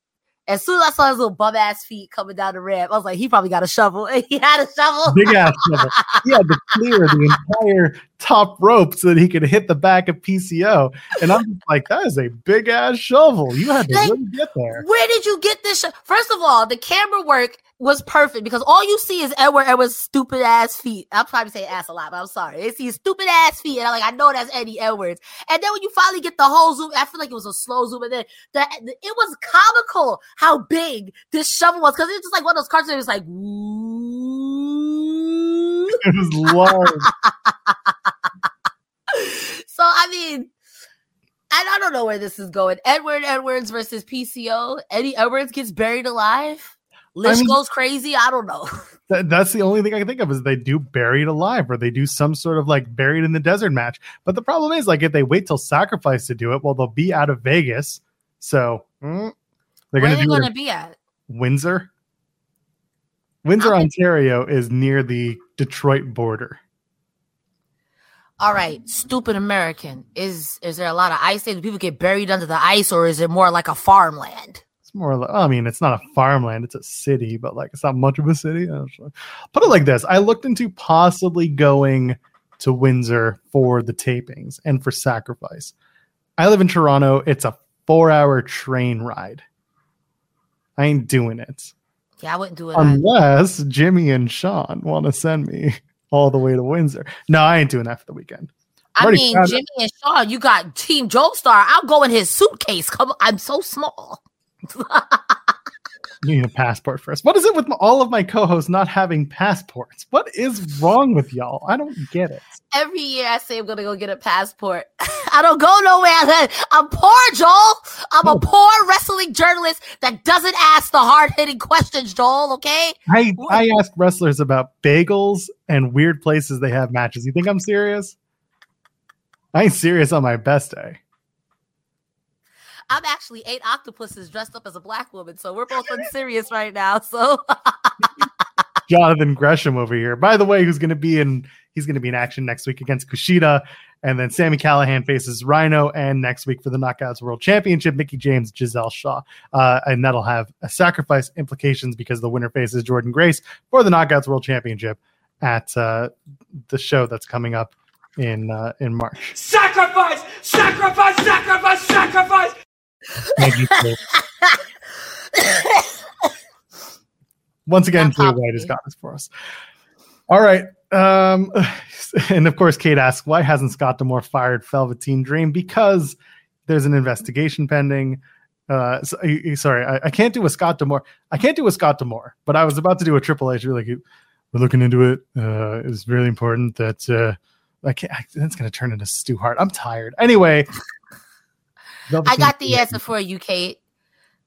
As soon as I saw his little bum ass feet coming down the ramp, I was like, he probably got a shovel. he had a shovel. Big ass shovel. He had to clear the entire top rope so that he could hit the back of PCO. And I'm like, that is a big ass shovel. You had to Like, really get there. Where did you get this? Sh- First of all, the camera work was perfect because all you see is Edward Edwards' stupid ass feet. I'm probably saying ass a lot, but I'm sorry. They see his stupid ass feet, and I'm like, I know that's Eddie Edwards. And then when you finally get the whole zoom, I feel like it was a slow zoom, and then the, it was comical how big this shovel was because it's just like one of those cartoons. It was like, woo. It was so I mean, I, I don't know where this is going. Edward Edwards versus PCO. Eddie Edwards gets buried alive. Lish mean- goes crazy. I don't know. That, that's the only thing I can think of is they do buried alive or they do some sort of like buried in the desert match. But the problem is like if they wait till sacrifice to do it, well, they'll be out of Vegas. So mm, they're going to they going to be at? Windsor. Windsor, Ontario is near the Detroit border. All right, stupid American. Is is there a lot of ice there? Do people get buried under the ice, or is it more like a farmland? It's more like, I mean, it's not a farmland, it's a city, but like it's not much of a city. I don't know. Put it like this I looked into possibly going to Windsor for the tapings and for sacrifice. I live in Toronto. It's a four hour train ride. I ain't doing it Yeah, I wouldn't do it. either. unless Jimmy and Sean want to send me all the way to Windsor. No, I ain't doing that for the weekend. I mean, it. Jimmy and Sean, you got Team Joestar. I'll go in his suitcase. Come, I'm so small. You need a passport first. What is it with all of my co-hosts not having passports? What is wrong with y'all? I don't get it. Every year I say I'm gonna go get a passport. I don't go nowhere. I'm poor, Joel. I'm a poor wrestling journalist that doesn't ask the hard hitting questions, Joel. Okay. I I ask wrestlers about bagels and weird places they have matches. You think I'm serious? I ain't serious on my best day. I'm actually eight octopuses dressed up as a black woman, so we're both unserious right now. So Jonathan Gresham over here. By the way, who's going to be in? He's going to be in action next week against Kushida, and then Sami Callihan faces Rhino, and next week for the Knockouts World Championship, Mickie James, Gisele Shaw, uh, and that'll have a sacrifice implications because the winner faces Jordynne Grace for the Knockouts World Championship at uh, the show that's coming up in uh, in March. Sacrifice! Sacrifice! Sacrifice! Sacrifice! Thank you. Once again, Not Jay. White has got this for us. All right. Um, and of course, Kate asks, why hasn't Scott D'Amore fired Velveteen Dream? Because there's an investigation pending. Uh, so- sorry, I, I can't do a Scott D'Amore. I can't do a Scott D'Amore, but I was about to do a Triple H. Like, we're looking into it. Uh, it's really important that uh, I can't. I, that's going to turn into Stu Hart. I'm tired. Anyway, I got the answer for you, Kate.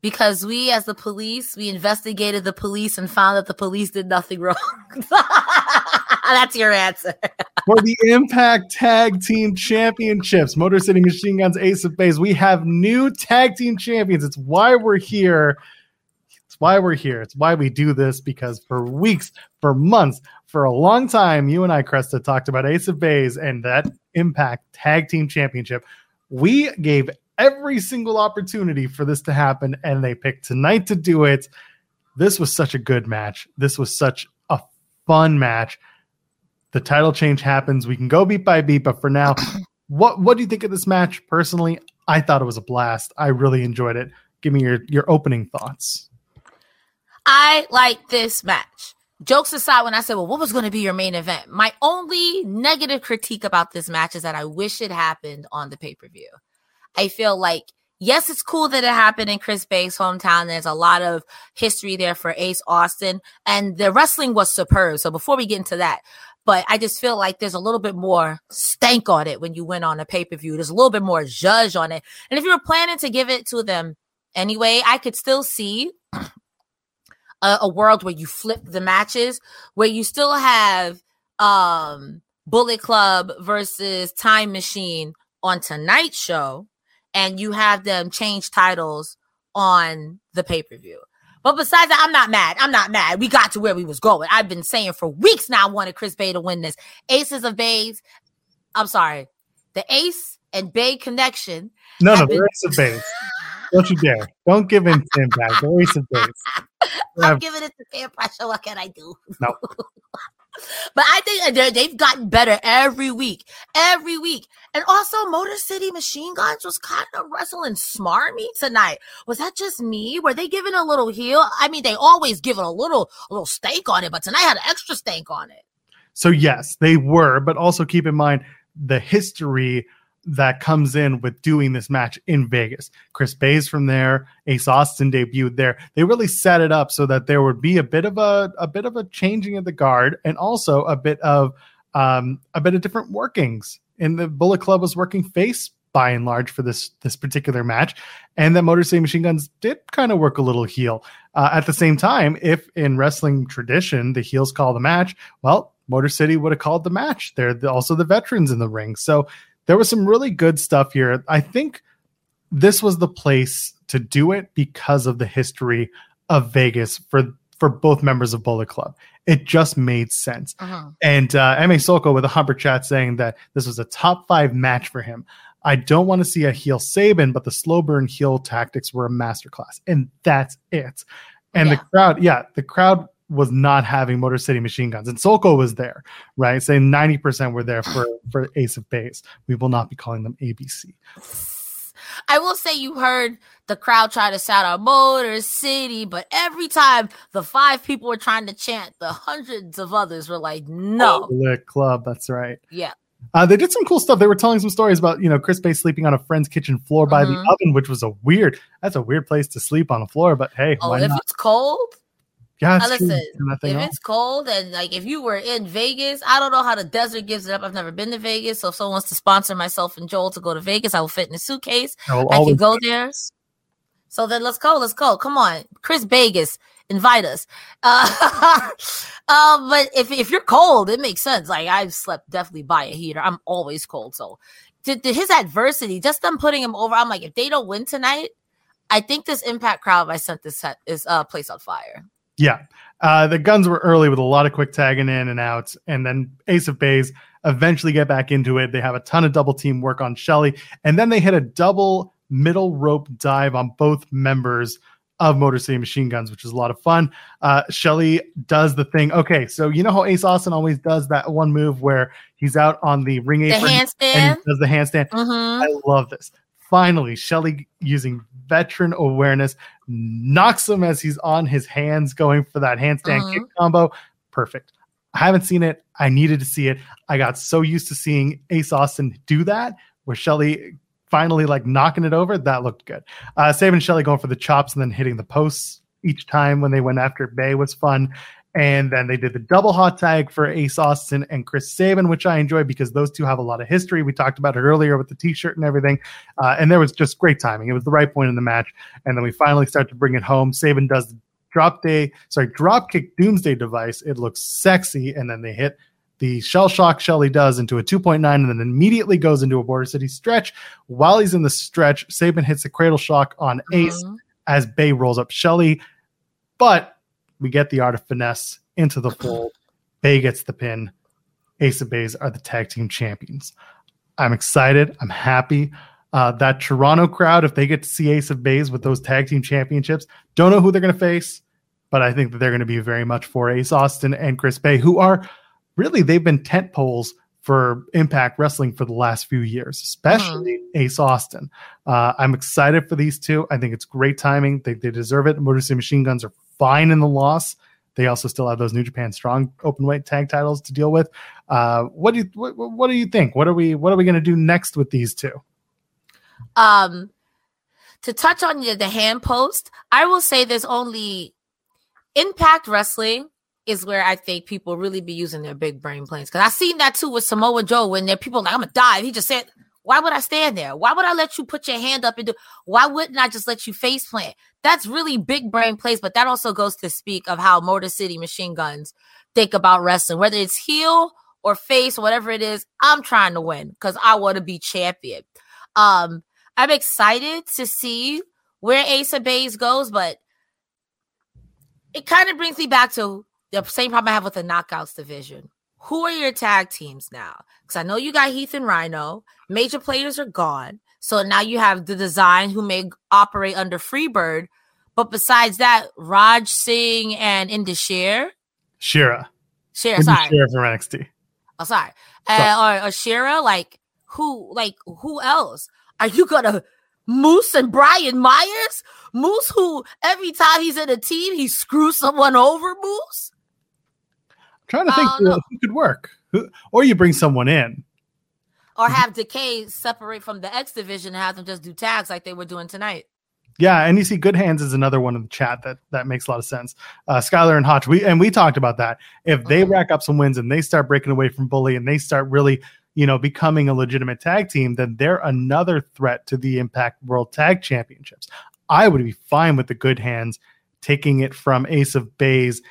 Because we, as the police, we investigated the police and found that the police did nothing wrong. That's your answer. for the Impact Tag Team Championships. Motor City Machine Guns Ace of Base. We have new tag team champions. It's why we're here. It's why we're here. It's why we do this because for weeks, for months, for a long time, you and I, Cresta, talked about Ace of Base and that Impact Tag Team Championship. We gave every single opportunity for this to happen, and they picked tonight to do it. This was such a good match. This was such a fun match the title change happens. We can go beat by beat, but for now, what what do you think of this match? Personally, I thought it was a blast. I really enjoyed it. Give me your your opening thoughts. I like this match. Jokes aside, when I said, well, what was going to be your main event? My only negative critique about this match is that I wish it happened on the pay per view. I feel like, yes, it's cool that it happened in Chris Bey's hometown. There's a lot of history there for Ace Austin, and the wrestling was superb. So before we get into that, but I just feel like there's a little bit more stank on it when you went on a pay per view. There's a little bit more judge on it. And if you were planning to give it to them anyway, I could still see a, a world where you flip the matches, where you still have um Bullet Club versus Time Machine on tonight's show, and you have them change titles on the pay per view. But besides that, I'm not mad. I'm not mad. We got to where we was going. I've been saying for weeks now I wanted Chris Bey to win this. Aces of Bays. I'm sorry. The Ace and Bay connection. No, no, been- the Ace of Base. Don't you dare! Don't give in to Impact. The Ace of Base. I'm giving it to peer pressure. What can I do? No. but I think uh, they're- they've gotten better every week, every week. And also, Motor City Machine Guns was kind of wrestling smarmy tonight. Was that just me? Were they giving a little heel? I mean, they always give it a little, a little steak on it, but tonight had an extra steak on it. So yes, they were, but also keep in mind the history that comes in with doing this match in Vegas. Chris Bey's from there, Ace Austin debuted there. They really set it up so that there would be a bit of a a bit of a changing of the guard and also a bit of um a bit of different workings. And the Bullet Club was working face by and large for this this particular match, and that Motor City Machine Guns did kind of work a little heel. Uh, at the same time, if in wrestling tradition the heels call the match, well, Motor City would have called the match. They're the, also the veterans in the ring, so there was some really good stuff here. I think this was the place to do it because of the history of Vegas for for both members of Bullet Club. It just made sense. Mhm. And uh, M.A. Soko with a Humper chat saying that this was a top five match for him. I don't want to see a heel Sabin, but the slow burn heel tactics were a masterclass. And that's it. And the crowd, yeah, the crowd was not having Motor City machine guns. And Solko was there, right? Saying 90% were there for, for Ace of Base. We will not be calling them ABC. I will say you heard the crowd try to shout out Motor City, but every time the five people were trying to chant, the hundreds of others were like, no. Club, that's right. Yeah. Uh, they did some cool stuff. They were telling some stories about, you know, Chris Bey sleeping on a friend's kitchen floor by the Mhm. oven, which was a weird, that's a weird place to sleep on a floor, but hey, Oh, why if not? it's cold, Yeah, now it's true. listen, Turn that thing if it's cold and like if you were in Vegas, I don't know how the desert gives it up. I've never been to Vegas. So if someone wants to sponsor myself and Joel to go to Vegas, I will fit in a suitcase. I I can go there. So then let's go. Let's go. Come on. Chris Vegas, invite us. Uh, uh, but if, if you're cold, it makes sense. Like I've slept definitely by a heater. I'm always cold. So to, to his adversity, just them putting him over, I'm like, if they don't win tonight, I think this impact crowd I sent this set is uh place on fire. Yeah. Uh, the guns were early with a lot of quick tagging in and out. And then Ace of Bays eventually get back into it. They have a ton of double team work on Shelley. And then they hit a double middle rope dive on both members of Motor City Machine Guns, which is a lot of fun. Uh, Shelley does the thing. Okay. So, you know how Ace Austin always does that one move where he's out on the ring The apron handstand. and he does the handstand? hmm I love this. Finally, Shelley using veteran awareness knocks him as he's on his hands going for that handstand Mhm. kick combo. Perfect. I haven't seen it. I needed to see it. I got so used to seeing Ace Austin do that, where Shelley finally like knocking it over. That looked good. Uh, saving Shelley going for the chops and then hitting the posts each time when they went after Bey was fun. And then they did the double hot tag for Ace Austin and Chris Sabin, which I enjoy because those two have a lot of history. We talked about it earlier with the t-shirt and everything. Uh, and there was just great timing. It was the right point in the match. And then we finally start to bring it home. Sabin does the drop day, sorry, drop kick doomsday device. It looks sexy. And then they hit the shell shock Shelley does into a 2.9 and then immediately goes into a Border City stretch. While he's in the stretch, Sabin hits a cradle shock on Ace Mhm. as Bey rolls up Shelley. But we get the art of finesse into the fold. Bey gets the pin. Ace of Bays are the tag team champions. I'm excited. I'm happy. Uh, that Toronto crowd, if they get to see Ace of Bays with those tag team championships, don't know who they're going to face, but I think that they're going to be very much for Ace Austin and Chris Bey, who are really, they've been tent poles for Impact Wrestling for the last few years, especially Ace Austin. Uh, I'm excited for these two. I think it's great timing. They, they deserve it. Motor City Machine Guns are fine in the loss. They also still have those New Japan Strong open weight tag titles to deal with. Uh, what do you what, what do you think? What are we what are we going to do next with these two? Um, to touch on the, the hand post, I will say there's only Impact Wrestling is where I think people really be using their big brain planes. Because I've seen that too with Samoa Joe when there people like, I'm gonna dive. He just said, Why would I stand there? Why would I let you put your hand up and do why wouldn't I just let you face plant? That's really big brain plays, but that also goes to speak of how Motor City Machine Guns think about wrestling, whether it's heel or face, whatever it is, I'm trying to win because I want to be champion. Um, I'm excited to see where Ace of Bays goes, but it kind of brings me back to the same problem I have with the knockouts division. Who are your tag teams now? Because I know you got Heath and Rhino. Major players are gone. So now you have the design who may operate under Freebird. But besides that, Raj Singh and Indashir. Shera. Shera, sorry. Shera from NXT. Oh, sorry. Uh, or, or Shera, like who, like who else? Are you gonna Moose and Brian Myers? Moose, who every time he's in a team, he screws someone over. Moose. Trying to think who, who could work. Who, or you bring someone in. Or have Decay separate from the X division and have them just do tags like they were doing tonight. Yeah, and you see, Good Hands is another one in the chat that that makes a lot of sense. Uh, Skyler and Hotch, we and we talked about that. If they rack up some wins and they start breaking away from Bully and they start really you know, becoming a legitimate tag team, then they're another threat to the Impact World Tag Championships. I would be fine with the good hands taking it from Ace of Bays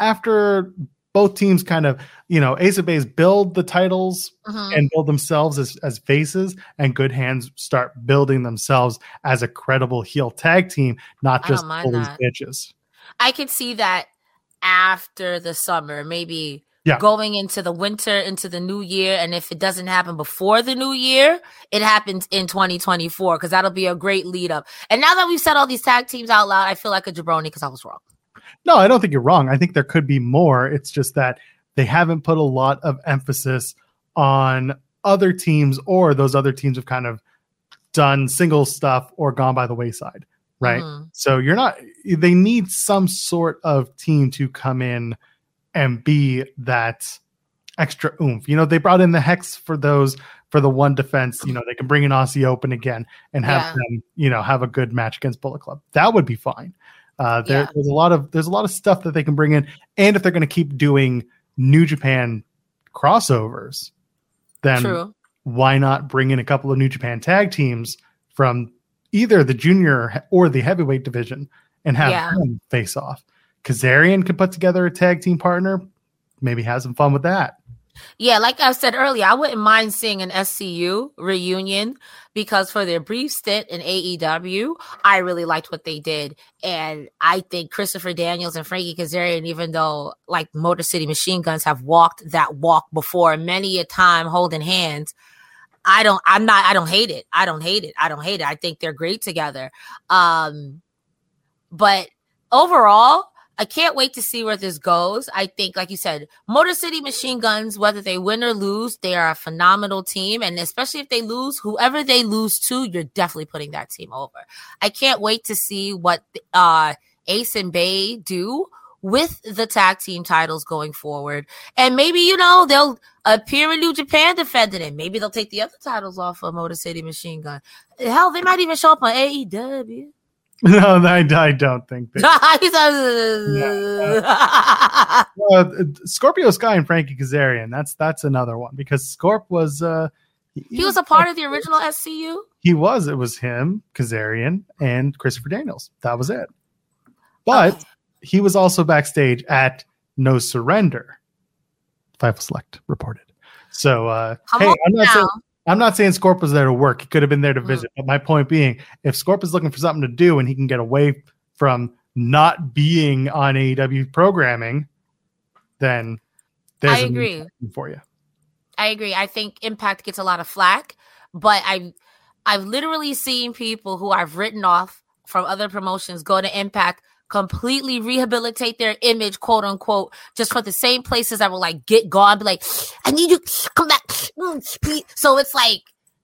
after both teams kind of, you know, Ace of Bays build the titles Mhm. and build themselves as, as faces, and Good Hands start building themselves as a credible heel tag team, not just don't mind pull these bitches. I could see that after the summer, maybe Yeah. going into the winter, into the new year. And if it doesn't happen before the new year, it happens in 2024 because that'll be a great lead up. And now that we've said all these tag teams out loud, I feel like a jabroni because I was wrong. No, I don't think you're wrong. I think there could be more. It's just that they haven't put a lot of emphasis on other teams, or those other teams have kind of done single stuff or gone by the wayside, right? Mhm. So you're not, they need some sort of team to come in and be that extra oomph. You know, they brought in the Hex for those, for the one defense. You know, they can bring in Aussie Open again and have Yeah. them, you know, have a good match against Bullet Club. That would be fine. Uh, there, Yeah. there's a lot of there's a lot of stuff that they can bring in, and if they're going to keep doing New Japan crossovers, then True. why not bring in a couple of New Japan tag teams from either the junior or the heavyweight division and have Yeah. them face off? Kazarian could put together a tag team partner, maybe have some fun with that. Yeah, like I said earlier, I wouldn't mind seeing an SCU reunion because for their brief stint in AEW, I really liked what they did. And I think Christopher Daniels and Frankie Kazarian, even though like Motor City Machine Guns have walked that walk before many a time holding hands, I don't, I'm not, I don't hate it. I don't hate it. I don't hate it. I think they're great together. Um, but overall, I can't wait to see where this goes. I think, like you said, Motor City Machine Guns, whether they win or lose, they are a phenomenal team. And especially if they lose, whoever they lose to, you're definitely putting that team over. I can't wait to see what uh, Ace and Bey do with the tag team titles going forward. And maybe, you know, they'll appear in New Japan defending it. Maybe they'll take the other titles off of Motor City Machine Gun. Hell, they might even show up on AEW. No, I, I don't think that. Uh, Scorpio Sky and Frankie Kazarian. That's that's another one because Scorp was uh he was a part of the original SCU. he was it was him Kazarian and Christopher Daniels. That was it. But Okay. he was also backstage at No Surrender. Fightful Select reported. So uh Come hey, I'm not now. saying I'm not saying Scorp was there to work. He could have been there to Mhm. visit. But my point being, if Scorp is looking for something to do and he can get away from not being on AEW programming, then there's I agree. for you. I agree. I think Impact gets a lot of flack, but I've I've literally seen people who I've written off from other promotions go to Impact, completely rehabilitate their image, quote unquote, just for the same places that will like get gone, be like, I need you come back. Mm. So it's like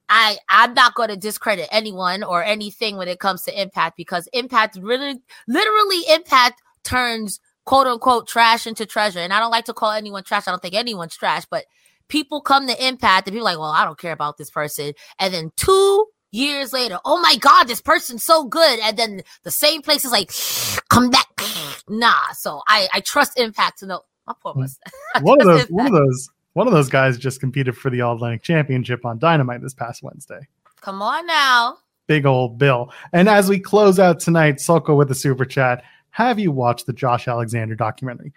I I'm not going to discredit anyone or anything when it comes to Impact because Impact really literally Impact turns quote unquote trash into treasure. And I don't like to call anyone trash. I don't think anyone's trash, but people come to Impact and people like, well, I don't care about this person. And then two years later, oh my God, this person's so good. And then the same place is like, come back. Nah. So I, I trust Impact to know. My poor hmm. mustache. One of those one of those one of those guys just competed for the All Atlantic Championship on Dynamite this past Wednesday. Come on now. Big old Bill. And as we close out tonight, Sulko with the super chat. Have you watched the Josh Alexander documentary?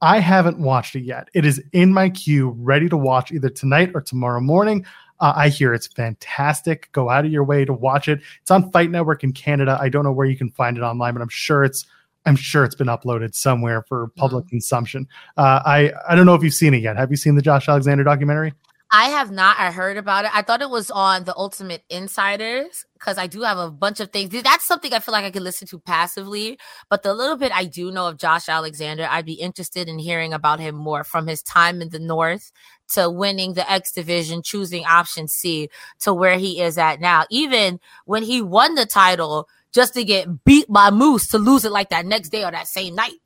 I haven't watched it yet. It is in my queue, ready to watch either tonight or tomorrow morning. Uh, I hear it's fantastic. Go out of your way to watch it. It's on Fight Network in Canada. I don't know where you can find it online, but I'm sure it's I'm sure it's been uploaded somewhere for public consumption. Uh, I I don't know if you've seen it yet. Have you seen the Josh Alexander documentary? I have not. I heard about it. I thought it was on the Ultimate Insiders because I do have a bunch of things. That's something I feel like I could listen to passively. But the little bit I do know of Josh Alexander, I'd be interested in hearing about him more from his time in the North to winning the X Division, choosing option C to where he is at now. Even when he won the title, just to get beat by Moose to lose it like that next day or that same night.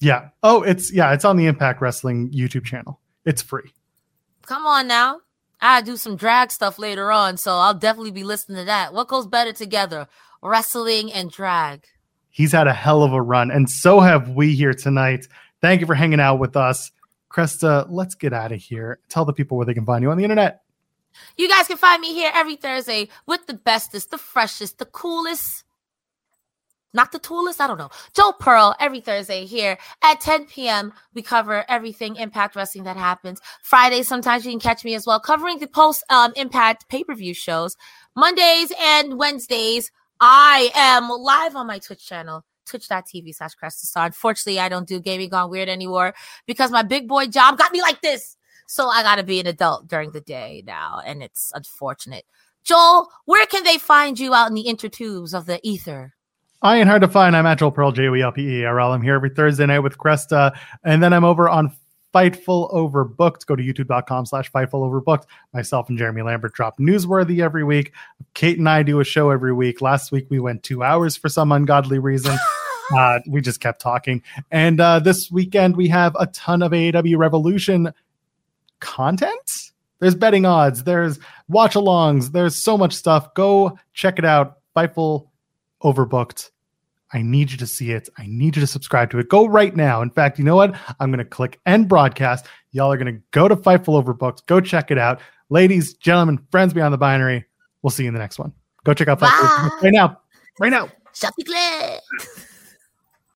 Yeah. Oh, it's yeah, it's on the Impact Wrestling YouTube channel. It's free. Come on now. I do some drag stuff later on, so I'll definitely be listening to that. What goes better together? Wrestling and drag. He's had a hell of a run, and so have we here tonight. Thank you for hanging out with us. Cresta, let's get out of here. Tell the people where they can find you on the internet. You guys can find me here every Thursday with the bestest, the freshest, the coolest, not the toolest, I don't know. Joel Pearl every Thursday here at 10 p.m. We cover everything Impact Wrestling that happens. Fridays, sometimes you can catch me as well, covering the post um, Impact pay per view shows. Mondays and Wednesdays, I am live on my Twitch channel. Twitch.tv slash Cresta Unfortunately, I don't do gaming gone weird anymore because my big boy job got me like this. So I got to be an adult during the day now, and it's unfortunate. Joel, where can they find you out in the intertubes of the ether? I ain't hard to find. I'm Joel Pearl, J O E L P E R L. I'm here every Thursday night with Cresta, and then I'm over on Fightful Overbooked. Go to youtube.com slash Fightful Overbooked. Myself and Jeremy Lambert drop newsworthy every week. Kate and I do a show every week. Last week we went two hours for some ungodly reason. uh, we just kept talking. And uh, this weekend we have a ton of AEW Revolution content. There's betting odds, there's watch alongs, there's so much stuff. Go check it out. Fightful Overbooked. I need you to see it. I need you to subscribe to it. Go right now. In fact, you know what? I'm going to click end broadcast. Y'all are going to go to Fightful Overbooked. Go check it out. Ladies, gentlemen, friends beyond the binary, we'll see you in the next one. Go check out Fightful right now. Right now. The clip.